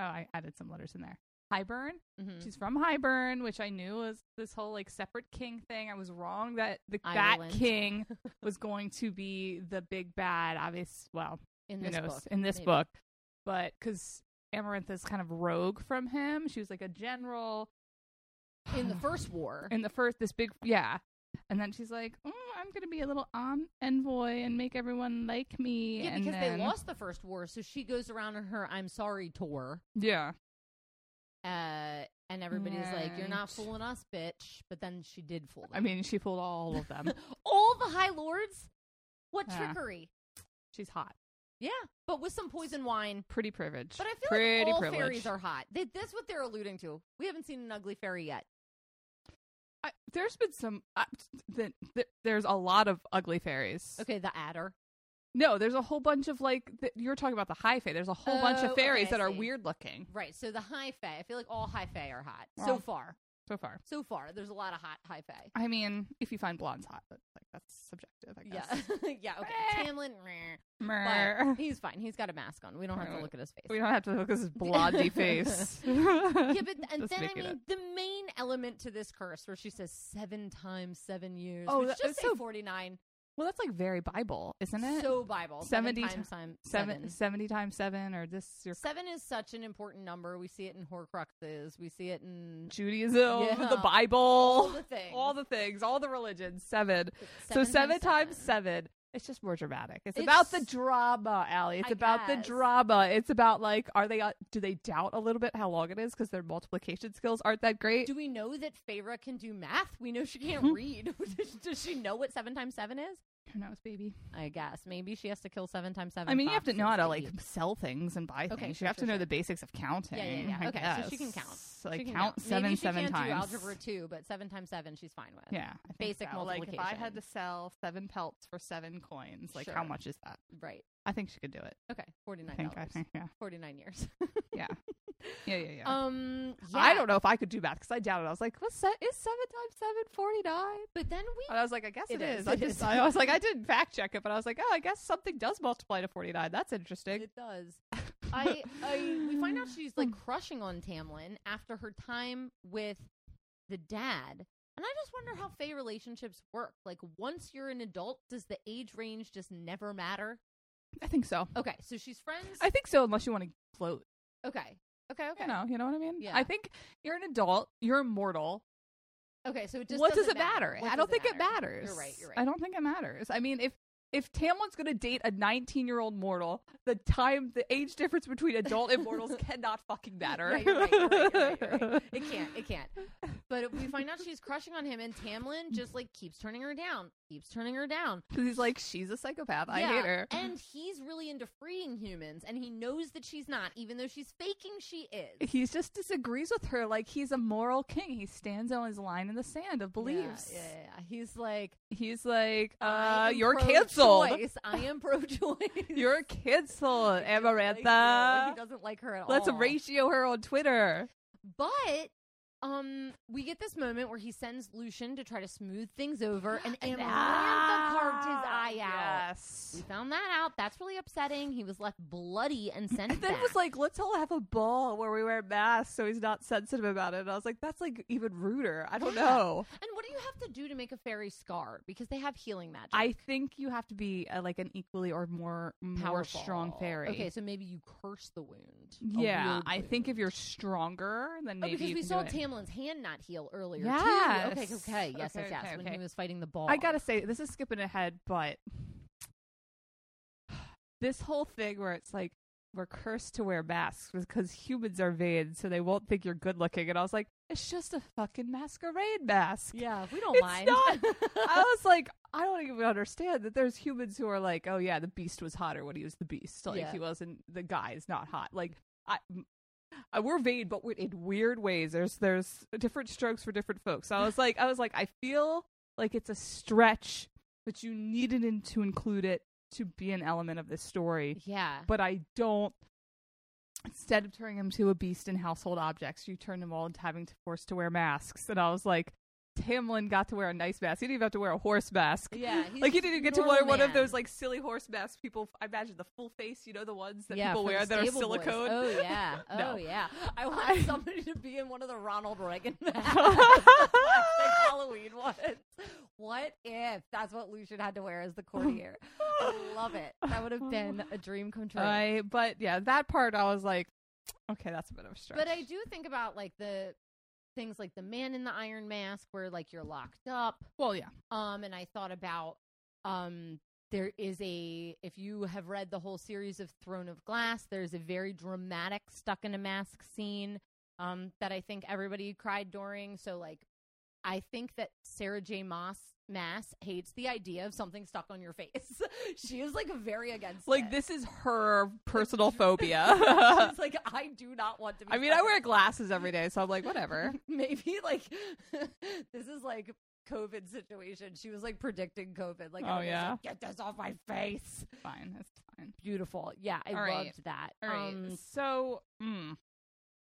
Oh, I added some letters in there. Hibern. Mm-hmm. She's from Hibern, which I knew was this whole like separate king thing. I was wrong that the, that king was going to be the big bad. Obvious, well, in this knows book. in this maybe. book, but because Amarantha's kind of rogue from him, she was like a general In the first war. in the first this big yeah and then she's like mm, i'm gonna be a little um, envoy and make everyone like me yeah, and because then, they lost the first war, so she goes around on her "I'm sorry" tour, yeah uh, and everybody's like, "You're not fooling us, bitch." But then she did fool them. i mean she fooled all of them all the High Lords. What Yeah. trickery! she's hot Yeah, but with some poison wine. pretty privileged But I feel pretty like all privileged fairies are hot. They, that's what they're alluding to. We haven't seen an ugly fairy yet. I, there's been some uh, th- th- there's a lot of ugly fairies Okay, the Attor. no there's a whole bunch of like th- you're talking about the high fae there's a whole bunch Oh, of fairies okay, I that are see. weird looking Right. So the high fae. I feel like all high fae are hot so far. So far So far, there's a lot of hot high fae. i mean if you find blondes hot but like that's subjective i guess Yeah. yeah. Okay. Tamlin. But he's fine. He's got a mask on. We don't have to look at his face. We don't have to look at his blondie face. yeah, but and Just then I mean it. the main element to this curse, where she says seven times seven years. Oh, which that- just that's say so- forty nine. Well, that's like very Bible, isn't it? So Bible. 70 seven times time seven, seven. 70 times seven, or this your Seven is such an important number. We see it in Horcruxes. We see it in Judaism, Yeah. the Bible, all the things. all the things, all the religions. Seven. Seven so seven times seven. seven. It's just more dramatic. It's, about the drama, Allie. It's I about the drama. It's about like, are they? Uh, do they doubt a little bit how long it is because their multiplication skills aren't that great? Do we know that Feyre can do math? We know she can't read. Does she know what seven times seven is? Knows, baby? I guess maybe she has to kill seven times seven. I mean, you have to know how to like sell things and buy Okay, things. sure, you have sure, to know sure. the basics of counting. Yeah, yeah, yeah. I Okay, so she can count. So like She can count, seven, Maybe she seven can't times. do algebra two, but seven times seven, she's fine with. Yeah, Basic so. Like if I had to sell seven pelts for seven coins, like how much is that? Right. I think she could do it. Okay. forty nine. I think. I think. Yeah. Forty nine years. Yeah. Yeah. Yeah. Yeah. um. Yeah. I don't know if I could do math because I doubted. I was like, "What's that? Is seven times seven forty nine? But then we. And I was like, "I guess It is." is, I it just, is. I was like, I didn't fact check it, but I was like, "Oh, I guess something does multiply to forty nine. That's interesting." It does. I, I we find out she's like crushing on Tamlin after her time with the dad. And I just wonder how Fae relationships work. Like once you're an adult, does the age range just never matter? I think so. Okay, so she's friends. I think so, unless you want to float. okay. Okay, okay. You know, you know what I mean? Yeah. I think you're an adult. You're immortal. Okay, so it just what does it matter? What I don't think it matters. You're right, you're right. I don't think it matters. I mean, if if Tamlin's gonna date a 19 year old mortal, the time, the age difference between adult and mortals cannot fucking matter. Right, you're right, you're right, you're right. It can't. It can't. But we find out she's crushing on him, and Tamlin just like keeps turning her down, keeps turning her down. Because he's like, she's a psychopath. I Yeah, hate her. And he's really into freeing humans, and he knows that she's not, even though she's faking she is. he just disagrees with her like he's a moral king. He stands on his line in the sand of beliefs. Yeah, yeah, yeah. He's like, He's like, uh, you're canceled. pro-choice. I am pro-choice. You're canceled, doesn't like. Amarantha. He doesn't like her at all. Let's ratio her on Twitter. But um, we get this moment where he sends Lucien to try to smooth things over, and Amarantha carved his eye out. Yes. We found that out. That's really upsetting. He was left bloody and sent And then back. it was like, let's all have a ball where we wear masks so he's not sensitive about it. And I was like, that's like even ruder. I don't Yeah. know. and what do you have to do to make a fairy scar? Because they have healing magic. I think you have to be uh, like an equally or more more Powerful. strong fairy. Okay, so maybe you curse the wound. Yeah, I think if you're stronger, then Oh, maybe because you we saw do it. Tamlin's hand not heal earlier Yes. too. Okay, okay, yes, Okay, yes, yes. okay, When okay. he was fighting the ball. I gotta say, this is skipping ahead, but this whole thing where it's like we're cursed to wear masks because humans are vain, so they won't think you're good looking. And I was like, it's just a fucking masquerade mask. Yeah, we don't It's mind. not- I was like, I don't even understand that there's humans who are like, oh yeah, the beast was hotter when he was the beast. Like Yeah. he wasn't the guy is not hot. Like I. I, we're vain, but we're in weird ways. There's there's different strokes for different folks. So I was like, I was like, I feel like it's a stretch, but you needed in, to include it to be an element of this story. yeah. But I don't. Instead of turning him to a beast in household objects, you turned them all into having to force to wear masks. And I was like, Tamlin got to wear a nice mask. He didn't even have to wear a horse mask. Yeah, like he didn't get to wear one of those like silly horse masks. People, I imagine the full face. You know the ones that yeah, people wear that are stable boys. silicone. Oh yeah, oh No. yeah. I want I- somebody to be in one of the Ronald Reagan masks, Halloween ones. What if that's what Lucien had to wear as the courtier? I love it. That would have been a dream come true. I, but yeah, that part I was like, okay, that's a bit of a stretch. But I do think about like the things like the man in the iron mask where like you're locked up. well, yeah, Um and I thought about um there is a if you have read the whole series of Throne of Glass, there's a very dramatic stuck in a mask scene um that I think everybody cried during. So like I think that Sarah J. Moss Maas hates the idea of something stuck on your face. she is like very against like it. this is her personal phobia. She's like, I do not want to be I mean, I wear glasses every day, so I'm like, whatever. maybe like this is like COVID situation. She was like predicting COVID. Like, Oh, yeah? like, get this off my face. Fine, that's fine. Beautiful. Yeah, I All right. loved that. All right, Um, so mm,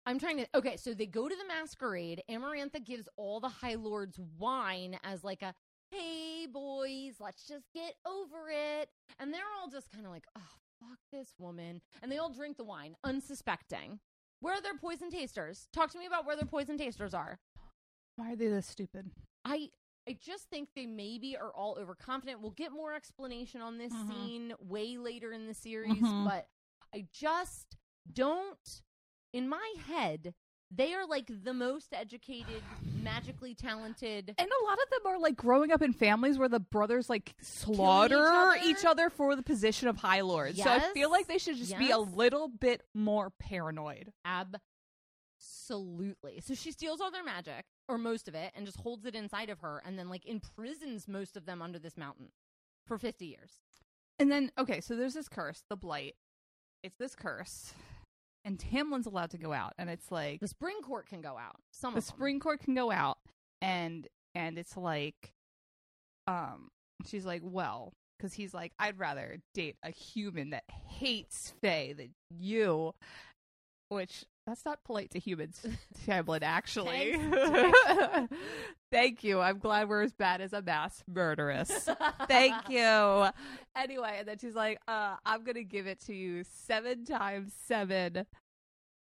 I'm trying to. Okay, so they go to the masquerade. Amarantha gives all the High Lords wine as like a, hey boys, let's just get over it. And they're all just kind of like, oh fuck this woman, and they all drink the wine, unsuspecting. Where are their poison tasters? Talk to me about where their poison tasters are. why are they this stupid? I I just think they maybe are all overconfident. We'll get more explanation on this Mhm. scene way later in the series, Mhm. but I just don't in my head they are like the most educated, magically talented. And a lot of them are like growing up in families where the brothers like slaughter other? each other for the position of High Lord. So I feel like they should just be a little bit more paranoid. Absolutely. So she steals all their magic or most of it and just holds it inside of her and then like imprisons most of them under this mountain for 50 years. And then, okay, so there's this curse, the blight. It's this curse, and Tamlin's allowed to go out, and it's like The spring court can go out. Some the spring court can go out, and and it's like, um, she's like, well, because he's like, I'd rather date a human that hates Fae than you, which that's not polite to humans, Tamlin. Actually, thank you. I'm glad we're as bad as a mass murderess. Thank you. Anyway, and then she's like, uh, I'm gonna give it to you seven times seven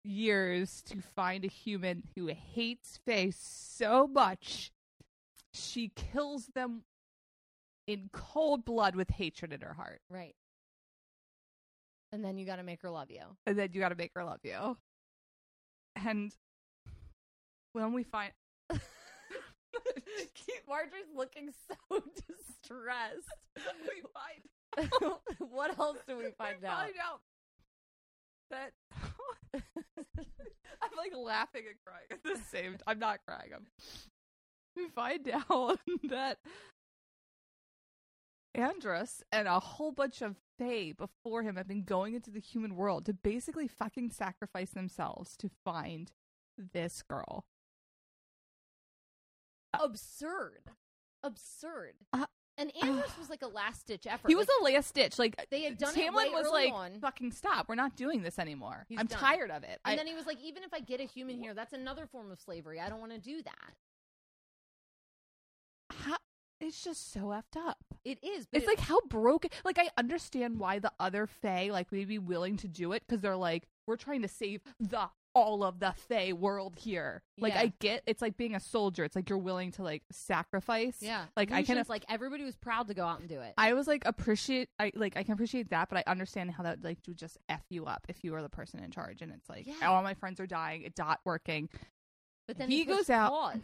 years to find a human who hates Fae so much she kills them in cold blood with hatred in her heart. Right. And then you got to make her love you. And then you gotta make her love you. And when we find Marjorie's looking so distressed. we find what else do we find we out? find out that I'm like laughing and crying at the same. time. I'm not crying. I'm. We find out that Andras and a whole bunch of Fae before him have been going into the human world to basically fucking sacrifice themselves to find this girl. Absurd. Absurd. Uh, and Andras was like a last ditch effort. He was Like, a last ditch. Like They had done it Tamlin way was like, on. "Fucking stop! We're not doing this anymore. He's I'm done. tired of it." and I, then he was like, even if I get a human here, that's another form of slavery. I don't want to do that. It's just so effed up. It is. It's it- like how broken. Like I understand why the other Fae like would be willing to do it because they're like, we're trying to save the all of the Fae world here. Like Yeah. I get, it's like being a soldier. It's like you're willing to like sacrifice. yeah. Like I can. Lucien's like everybody was proud to go out and do it. I was like appreciate. I like I can appreciate that, but I understand how that like would just f you up if you are the person in charge, and it's like Yeah. all my friends are dying. It's not working. but then he he, goes out- Pause.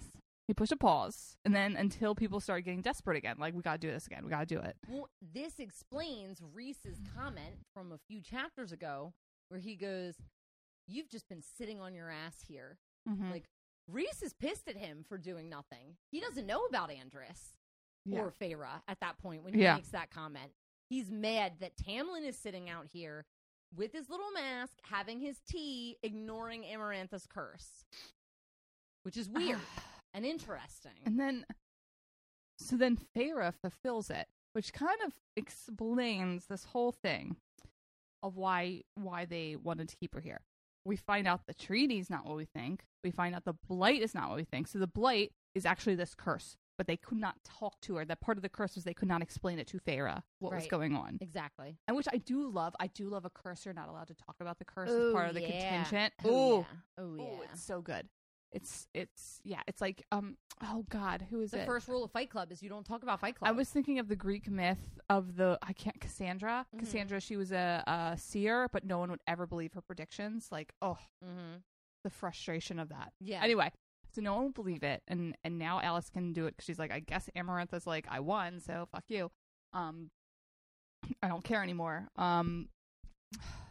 He pushed a pause, and then until people started getting desperate again, like we gotta do this again. We gotta do it. Well, this explains Rhys's comment from a few chapters ago, where he goes, "You've just been sitting on your ass here." Mm-hmm. Like Rhys is pissed at him for doing nothing. He doesn't know about Andras Yeah. or Feyre at that point when he Yeah. makes that comment. He's mad that Tamlin is sitting out here with his little mask, having his tea, ignoring Amarantha's curse, which is weird and interesting. And then, so then Feyre fulfills it, which kind of explains this whole thing of why why they wanted to keep her here. We find out the treaty is not what we think. We find out the blight is not what we think. So the blight is actually this curse, but they could not talk to her. That part of the curse was they could not explain it to Feyre what was going on. exactly. And which I do love. I do love a curse. You're not allowed to talk about the curse as part of the yeah. contingent. Oh, Ooh. yeah. Oh, yeah. Ooh, it's so good. It's it's yeah. It's like um. Oh God, who is the it? first rule of Fight Club is you don't talk about Fight Club. I was thinking of the Greek myth of the I can't Cassandra. Mhm. Cassandra, she was a, a seer, but no one would ever believe her predictions. Like, oh, mm-hmm. the frustration of that. Yeah. Anyway, so no one will believe it, and and now Alis can do it because she's like, I guess Amarantha's like, I won, so fuck you. Um, I don't care anymore. Um,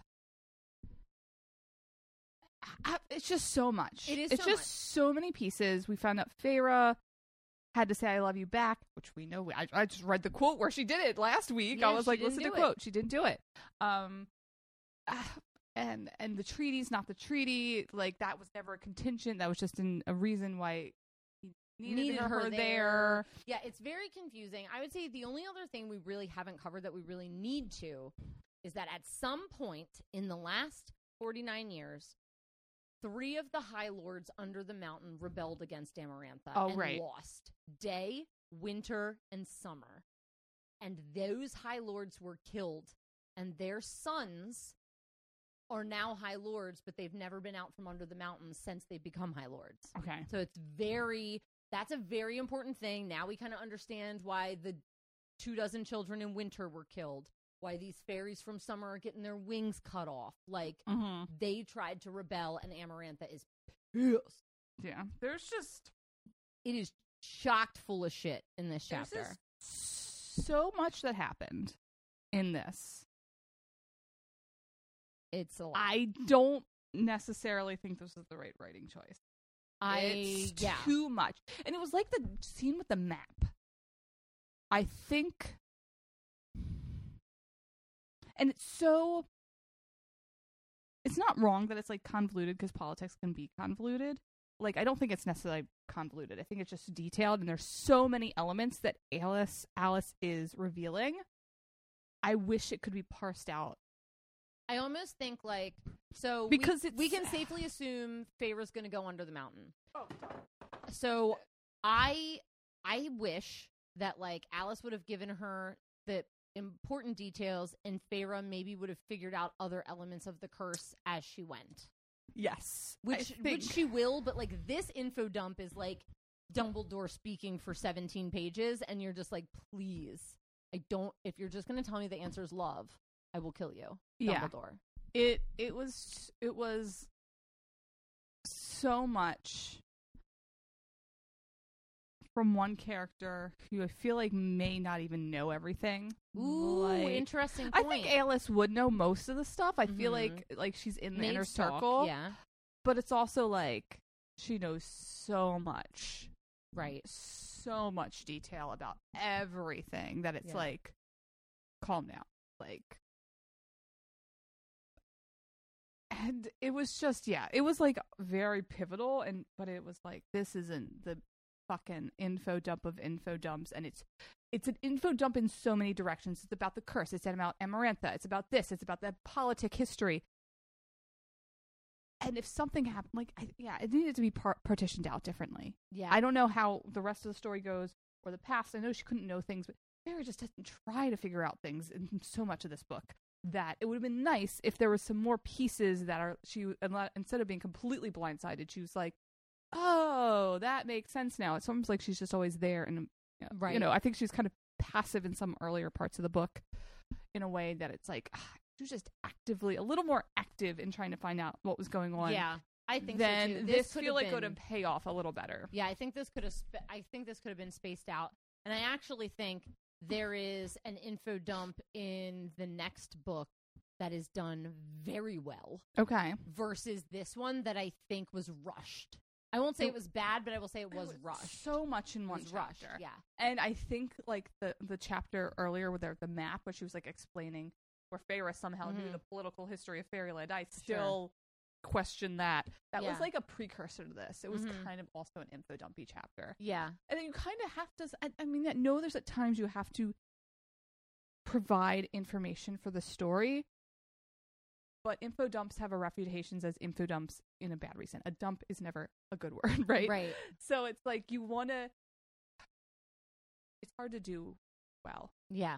it's just so much. It is It's so just much. so many pieces. We found out Feyre had to say "I love you" back, which we know. I, I just read the quote where she did it last week. Yeah, I was like, listen to it. quote. She didn't do it. Um, ah, and and the treaty's not the treaty. Like that was never a contingent. That was just an, a reason why he needed, Needed her, her there. there. Yeah, it's very confusing. I would say the only other thing we really haven't covered that we really need to is that at some point in the last 49 years, three of the High Lords under the mountain rebelled against Amarantha Oh, and right. lost. Day, winter, and summer. And those High Lords were killed, and their sons are now High Lords, but they've never been out from under the mountain since they've become High Lords. Okay. So it's very that's a very important thing. Now we kind of understand why the two dozen children in winter were killed. Why these fairies from summer are getting their wings cut off. Like Mm-hmm. they tried to rebel and Amarantha is pissed. Yeah. There's just It is shocked full of shit in this there's chapter. just so much that happened in this. it's a lot. I don't necessarily think this was the right writing choice. I it's yeah. too much. And it was like the scene with the map. I think and it's so it's not wrong that it's like convoluted because politics can be convoluted. Like I don't think it's necessarily convoluted. I think it's just detailed and there's so many elements that Alis Alis is revealing. I wish it could be parsed out. I almost think like so Because we, we can safely assume Feyre's going to go under the mountain. oh, So I I wish that like Alis would have given her the important details and Feyre maybe would have figured out other elements of the curse as she went. Yes. Which which she will, but like this info dump is like Dumbledore speaking for 17 pages and you're just like please I don't if you're just going to tell me the answer is love, I will kill you. Yeah. Dumbledore. it it was it was so much from one character who I feel like may not even know everything. Ooh, Like, interesting I think Alis would know most of the stuff. I feel Mhm. like like she's in the Maid's inner talk, circle, Yeah. but it's also like she knows so much, Right. so much detail about everything that it's Yeah. like, calm down, like. And it was just yeah, it was like very pivotal, and but it was like this isn't the fucking info dump of info dumps, and it's it's an info dump in so many directions. It's about the curse. It's about Amarantha. It's about this. It's about the politic history. And if something happened, like I, yeah, it needed to be par- partitioned out differently. Yeah. I don't know how the rest of the story goes or the past. I know she couldn't know things, but Mary just doesn't try to figure out things in so much of this book. That it would have been nice if there was some more pieces that are she instead of being completely blindsided, she was like, "Oh, that makes sense now." It's almost like she's just always there, and you know, Right. You know, I think she's kind of passive in some earlier parts of the book, in a way that it's like ah, she was just actively a little more active in trying to find out what was going on. Yeah. I think then so this, could feel like would been- have pay off a little better. Yeah, I think this could have. Sp- I think this could have been spaced out, and I actually think there is an info dump in the next book that is done very well Okay. versus this one that I think was rushed. I won't say It- was bad, but I will say it was It rushed. So much in one was chapter. rushed. Yeah, And I think like the the chapter earlier with the, the map where she was like explaining where Feyre somehow knew Mhm. the political history of Fairyland. I still question that. That Yeah. was like a precursor to this. It was Mhm. kind of also an info dumpy chapter. yeah, And then you kind of have to I, I mean I know there's at times you have to provide information for the story. But info dumps have a reputation as info dumps in a bad reason. A dump is never a good word, right? right. So it's like you want to. It's hard to do well, Yeah,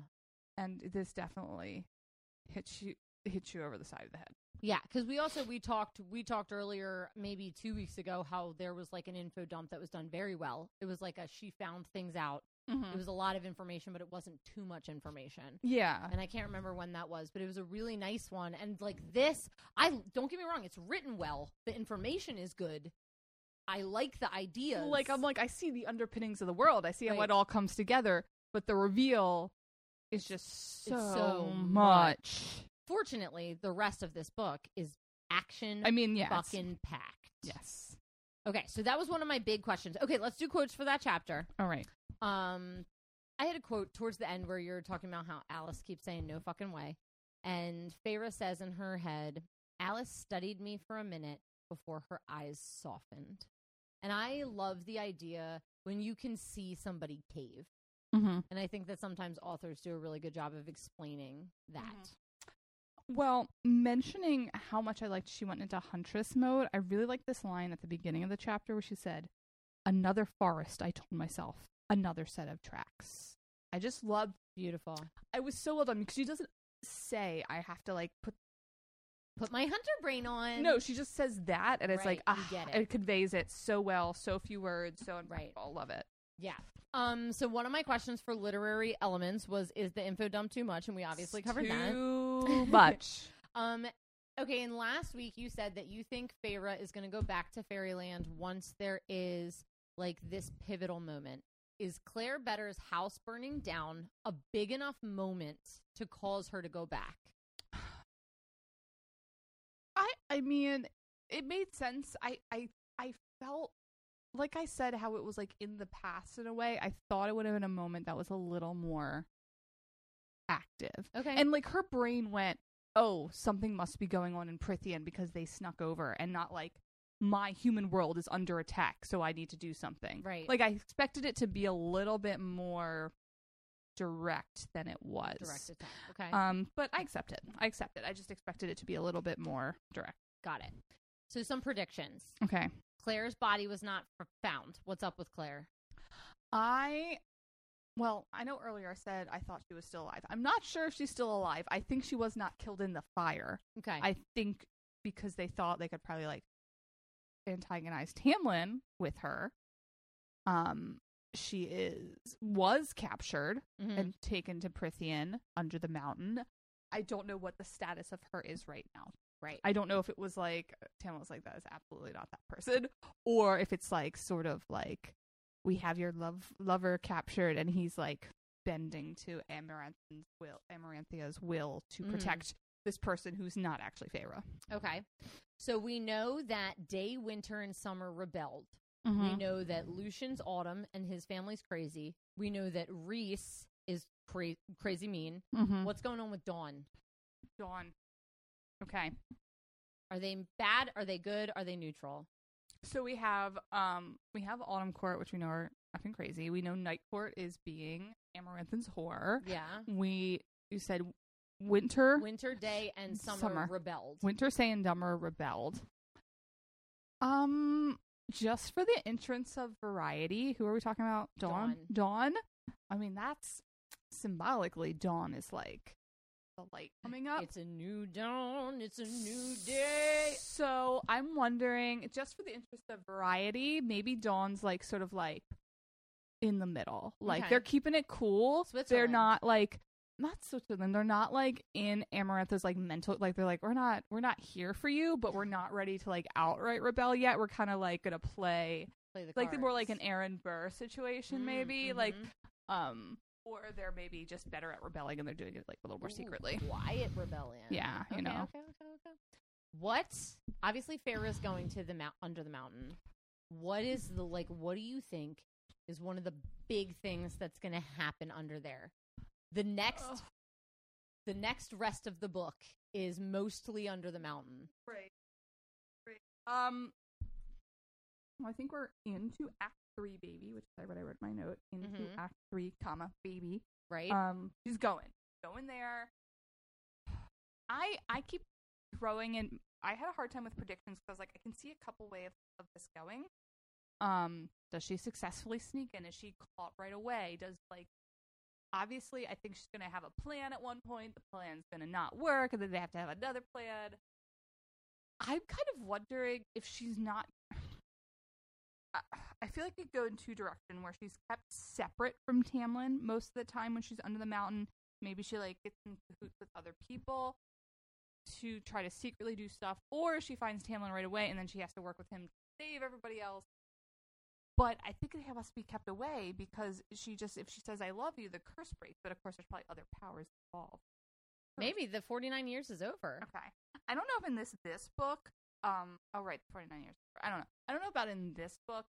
and this definitely hits you hits you over the side of the head. yeah. Because we also we talked we talked earlier, maybe two weeks ago, how there was like an info dump that was done very well. It was like a she found things out. Mm-hmm. It was a lot of information, but it wasn't too much information. yeah, and I can't remember when that was, but it was a really nice one. And like this, I don't get me wrong, it's written well. The information is good. I like the ideas. like I'm like I see the underpinnings of the world. I see how it all comes together, but the reveal is just so, so much. fortunately, the rest of this book is action I mean, yeah, fucking packed. yes. Okay, so that was one of my big questions. Okay, let's do quotes for that chapter. All right. Um, I had a quote towards the end where you're talking about how Alis keeps saying no fucking way. And Feyre says in her head, Alice studied me for a minute before her eyes softened. And I love the idea when you can see somebody cave. Mm-hmm. And I think that sometimes authors do a really good job of explaining that. Mhm. Well, mentioning how much I liked she went into huntress mode, I really like this line at the beginning of the chapter where she said, Another forest, I told myself. Another set of tracks. I just loved Beautiful. I was so well done because she doesn't say I have to like put Put my hunter brain on. no, she just says that and it's Right, like ah, get it. conveys it so well, so few words, so Right. I love it. Yeah. Um. So one of my questions for literary elements was, is the info dump too much? And we obviously covered that. Too much. Um. Okay. And last week you said that you think Feyre is going to go back to Fairyland once there is like this pivotal moment. Is Clare Beddor's house burning down a big enough moment to cause her to go back? I I mean, it made sense. I I I felt like I said how it was like in the past in a way. I thought it would have been a moment that was a little more active. Okay. And like her brain went, "Oh, something must be going on in Prythian because they snuck over and not like my human world is under attack, so I need to do something." Right. Like I expected it to be a little bit more direct than it was. direct attack. Okay. Um, but I accept it. I accept it. I just expected it to be a little bit more direct. Got it. So some predictions. Okay. Clare's body was not found. What's up with Clare? I well, I know earlier I said I thought she was still alive. I'm not sure if she's still alive. I think she was not killed in the fire. Okay. I think because they thought they could probably like antagonize Tamlin with her. Um she is was captured Mhm. and taken to Prythian under the mountain. I don't know what the status of her is right now. right. I don't know if it was like Tamlin was like that is absolutely not that person, or if it's like sort of like we have your love lover captured, and he's like bending to Amarantha's will, Amaranthia's will to Mhm. protect this person who's not actually Feyre. Okay. So we know that Day, Winter, and Summer rebelled. We Mhm. know that Lucien's Autumn and his family's crazy. We know that Rhys is cra- crazy mean. Mhm. What's going on with Dawn? Dawn? Okay, Are they bad? Are they good? Are they neutral? So we have um we have Autumn Court, which we know are fucking crazy. We know Night Court is being Amarantha's whore. Yeah. We you said Winter, Winter, Day, and Summer, Summer. rebelled. Winter, Say, and Dumber rebelled. Um, just for the entrance of variety, who are we talking about? Dawn. Dawn. I mean, that's symbolically Dawn is like the light coming up. It's a new dawn. It's a new day. So I'm wondering, just for the interest of variety, maybe Dawn's like sort of like in the middle. Like Okay. they're keeping it cool. They're Switzerland. not like not Switzerland. They're not like in Amarantha's like mental. Like they're like we're not we're not here for you, but we're not ready to like outright rebel yet. We're kind of like gonna play Play the like the more like an cards. Aaron Burr situation, Mm, maybe like mhm. um. Or they're maybe just better at rebelling and they're doing it like a little more Ooh, secretly. Quiet rebellion. Yeah, you Okay, know. Okay, okay, okay. What? Obviously, Feyre's going to the mount under the mountain. What is the like? What do you think is one of the big things that's going to happen under there? The next, the next rest of the book is mostly under the mountain. Right. Right. Um. Well, I think we're into Act Three, baby, which is what I wrote in my note. Into Mhm. Act Three, comma baby. Right? Um, she's going, going there. I I keep throwing in. I had a hard time with predictions because I was like, I can see a couple ways of this going. Um, does she successfully sneak in? Is she caught right away? Does like obviously I think she's gonna have a plan at one point. The plan's gonna not work, and then they have to have another plan. I'm kind of wondering if she's not. I- feel like it go in two directions where she's kept separate from Tamlin most of the time when she's under the mountain. Maybe she like gets in cahoots with other people to try to secretly do stuff, or she finds Tamlin right away and then she has to work with him to save everybody else. But I think it must be kept away because she just if she says I love you, the curse breaks. But of course, there's probably other powers involved. Maybe the 49 years is over. Okay. I don't know if in this this book, um, oh right, forty nine years. I don't know. I don't know about in this book,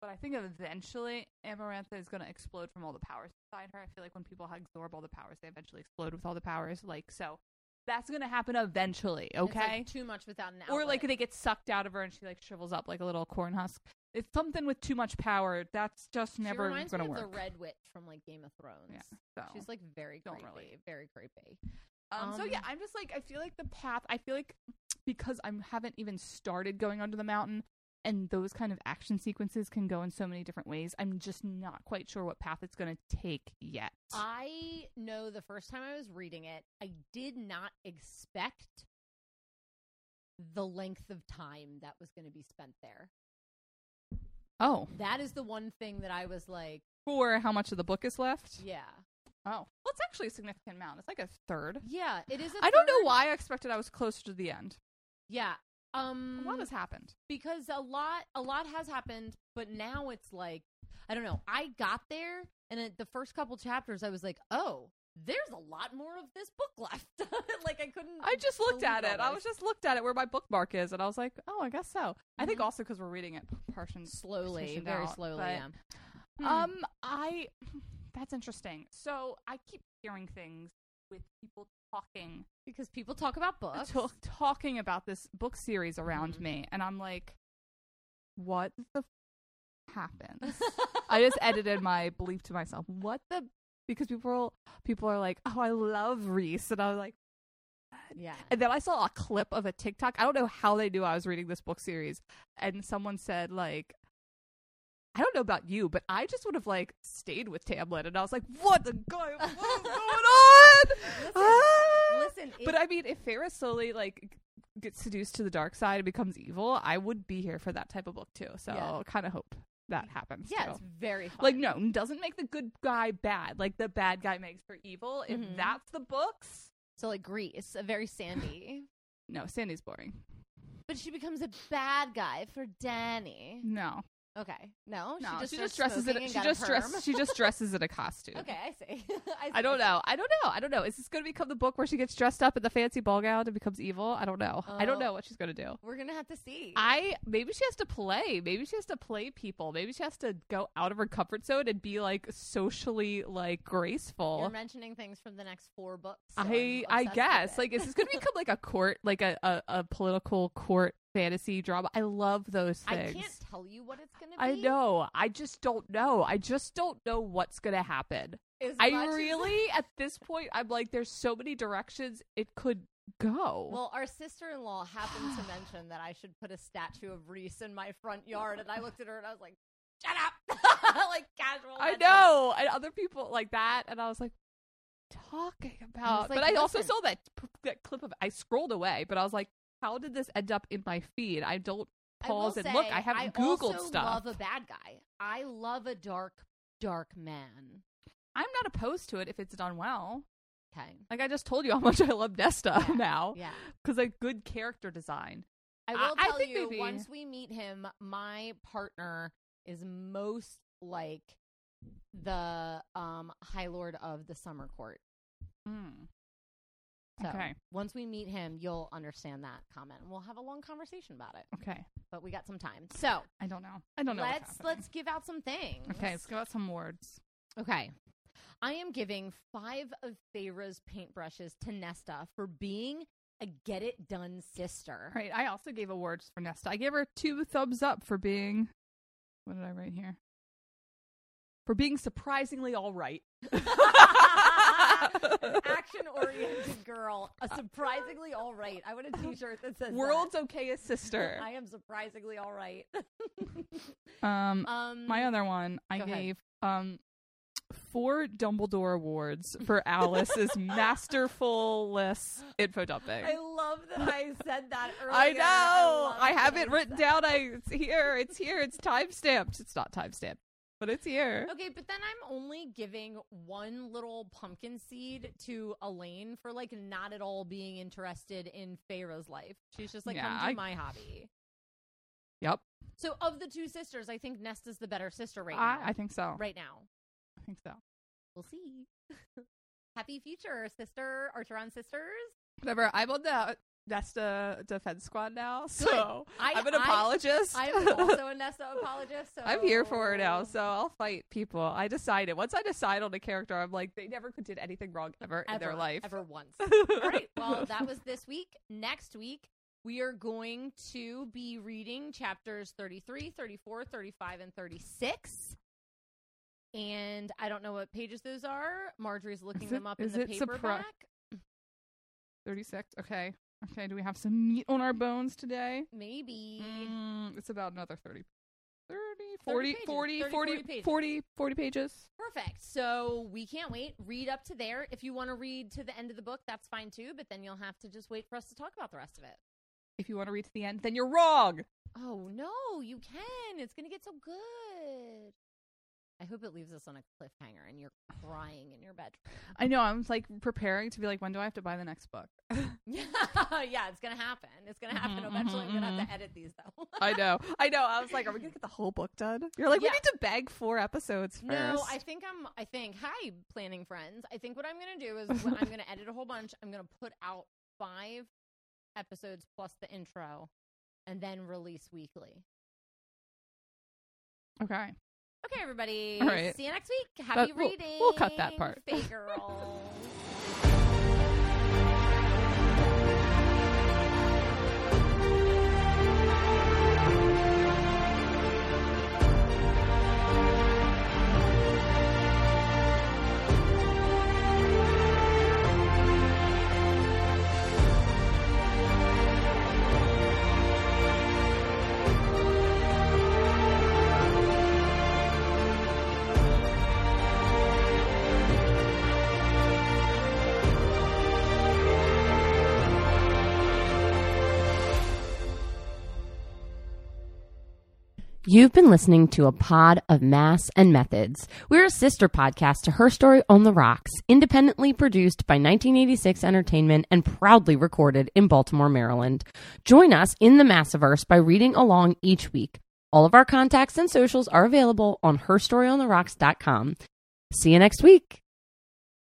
but I think eventually Amarantha is going to explode from all the powers inside her. I feel like when people absorb all the powers, they eventually explode with all the powers. Like so, that's going to happen eventually. It's, like, Okay. too much without an or like they get sucked out of her and she like shrivels up like a little corn husk. It's something with too much power. That's just she never reminds going to me of work. the Red Witch from like Game of Thrones. Yeah. So. She's like very Don't creepy, relate. very creepy. Um, so Um, yeah, I'm just like I feel like the path. I feel like because I haven't even started going under the mountain, and those kind of action sequences can go in so many different ways. I'm just not quite sure what path it's going to take yet. I know the first time I was reading it, I did not expect the length of time that was going to be spent there. oh, That is the one thing that I was like, for how much of the book is left? yeah. Oh, well, it's actually a significant amount. It's like a third. Yeah, it is. I I don't know why I expected I was closer to the end. Yeah. Um A lot has happened. because a lot a lot has happened, but now it's like I don't know. I got there and at the first couple chapters I was like, "Oh, there's a lot more of this book left." like I couldn't I just looked at it. I was just looked at it where my bookmark is, and I was like, "Oh, I guess so." I think Mhm. also because we're reading it portion slowly, very out, slowly, but- yeah. Hmm. Um, I that's interesting. So I keep hearing things with people talking because people talk about books. talking about this book series around Mhm. me, and I'm like, what the f- happened? I just edited my belief to myself. What the? Because people people are like, oh, I love Rhys, and I was like. yeah. And then I saw a clip of a TikTok. I don't know how they knew I was reading this book series. And someone said, like, I don't know about you, but I just would have, like, stayed with Tamlin. And I was like, what the guy? What's going on? Listen, Ah! Listen, But I mean, if Feyre slowly, like, gets seduced to the dark side and becomes evil, I would be here for that type of book, too. So Yeah. I kind of hope that happens. yeah, too. it's very fun. Like, no, doesn't make the good guy bad. Like, the bad guy makes for evil. If Mhm. that's the books, So like Grease, a very sandy. no, Sandy's boring. but she becomes a bad guy for Danny. No. Okay. No, she just, she just dresses in. She a just dress. perm. She just dresses in a costume. okay, I see. I, see, I don't know. I don't know. I don't know. Is this going to become the book where she gets dressed up in the fancy ball gown and becomes evil? I don't know. I don't Oh. know what she's going to do. We're gonna have to see. I maybe she has to play. Maybe she has to play people. Maybe she has to go out of her comfort zone and be like socially like graceful. You're mentioning things from the next four books. so I I guess like is this going to become like a court like a, a a political court fantasy drama? I love those things. I can't tell you what it's gonna be. I know. I just don't know. I just don't know what's going to happen. As I much as- really, at this point, I'm like, there's so many directions it could go. Well, our sister-in-law happened to mention that I should put a statue of Rhys in my front yard, and I looked at her and I was like, "Shut up!" like casual. I mention. know, and other people like that, and I was like, talking about. like, but I also saw that that clip of. I scrolled away, but I was like, how did this end up in my feed? I don't I pause and look. I haven't I googled also stuff. I love a bad guy. I love a dark, dark man. I'm not opposed to it if it's done well. Okay. Like I just told you how much I love Nesta Yeah, now Yeah. because like good character design. I I- will I tell you, maybe- once we meet him, my partner is most like the um High Lord of the Summer Court. Mm. So Okay. once we meet him, you'll understand that comment. and We'll have a long conversation about it. Okay. But we got some time. So I don't know. I don't know. let's let's give out some things. Okay, let's give out some words. Okay. I am giving five of Feyre's paintbrushes to Nesta for being a get it done sister. Right. I also gave awards for Nesta. I gave her two thumbs up for being. What did I write here? For being surprisingly all right. Action oriented girl, a surprisingly all right. I want a t shirt that says that. World's okayest sister. I am surprisingly all right. Um, um, my other one, I go ahead. gave um four Dumbledore awards for Alis's masterfulness info dumping. I love that I said that earlier. I know. love I, have it I written said down. I it's here. It's here. It's time stamped. It's not time stamped, but it's here. Okay, but then I'm only giving one little pumpkin seed to Elain for like not at all being interested in Feyre's life. She's just like, Yeah, come do I- my hobby. Yep. So of the two sisters, I think Nesta's the better sister right I, now. I think so. right now. I think so. We'll see. Happy future, sister Archeron sisters. Whatever. I will the Nesta defense squad now, so I, I'm an I- apologist. I'm also a Nesta apologist. So I'm here for her now, so I'll fight people. I decided. Once I decide on a character, I'm like, they never did anything wrong ever, in their life. ever once. All right. Well, that was this week. Next week, we are going to be reading chapters 33, 34, 35, and 36. And I don't know what pages those are. Margery's looking them up in is the it surpri- 36. Okay. Okay. Do we have some meat on our bones today? Maybe. Mm, it's about another 30. 30, 40, pages. 40, 40, 40 pages. 40, 40 pages. Perfect. So we can't wait. Read up to there. If you want to read to the end of the book, that's fine too. But then you'll have to just wait for us to talk about the rest of it. If you want to read to the end, then you're wrong. Oh no, you can. It's gonna get so good. I hope it leaves us on a cliffhanger and you're crying in your bedroom. I know. I'm like preparing to be like, when do I have to buy the next book? yeah, yeah, it's gonna happen. It's gonna happen Mhm, eventually. I'm gonna have mhm, to edit these though. I know. I know. I was like, are we going to get the whole book done? You're like, Yeah. we need to bag four episodes first. No, I think I'm. I think. Hi, planning friends. I think what I'm gonna do is when I'm gonna edit a whole bunch. I'm gonna put out five episodes plus the intro, and then release weekly. Okay. Okay, everybody. All right. See you next week. Happy But we'll- reading. we'll cut that part. Fake girls. You've been listening to a pod of Maas and Methods. We're a sister podcast to HERstory on the Rocks, independently produced by 1986 Entertainment and proudly recorded in Baltimore, Maryland. Join us in the Massiverse by reading along each week. All of our contacts and socials are available on herstoryontheRocks.com. See you next week.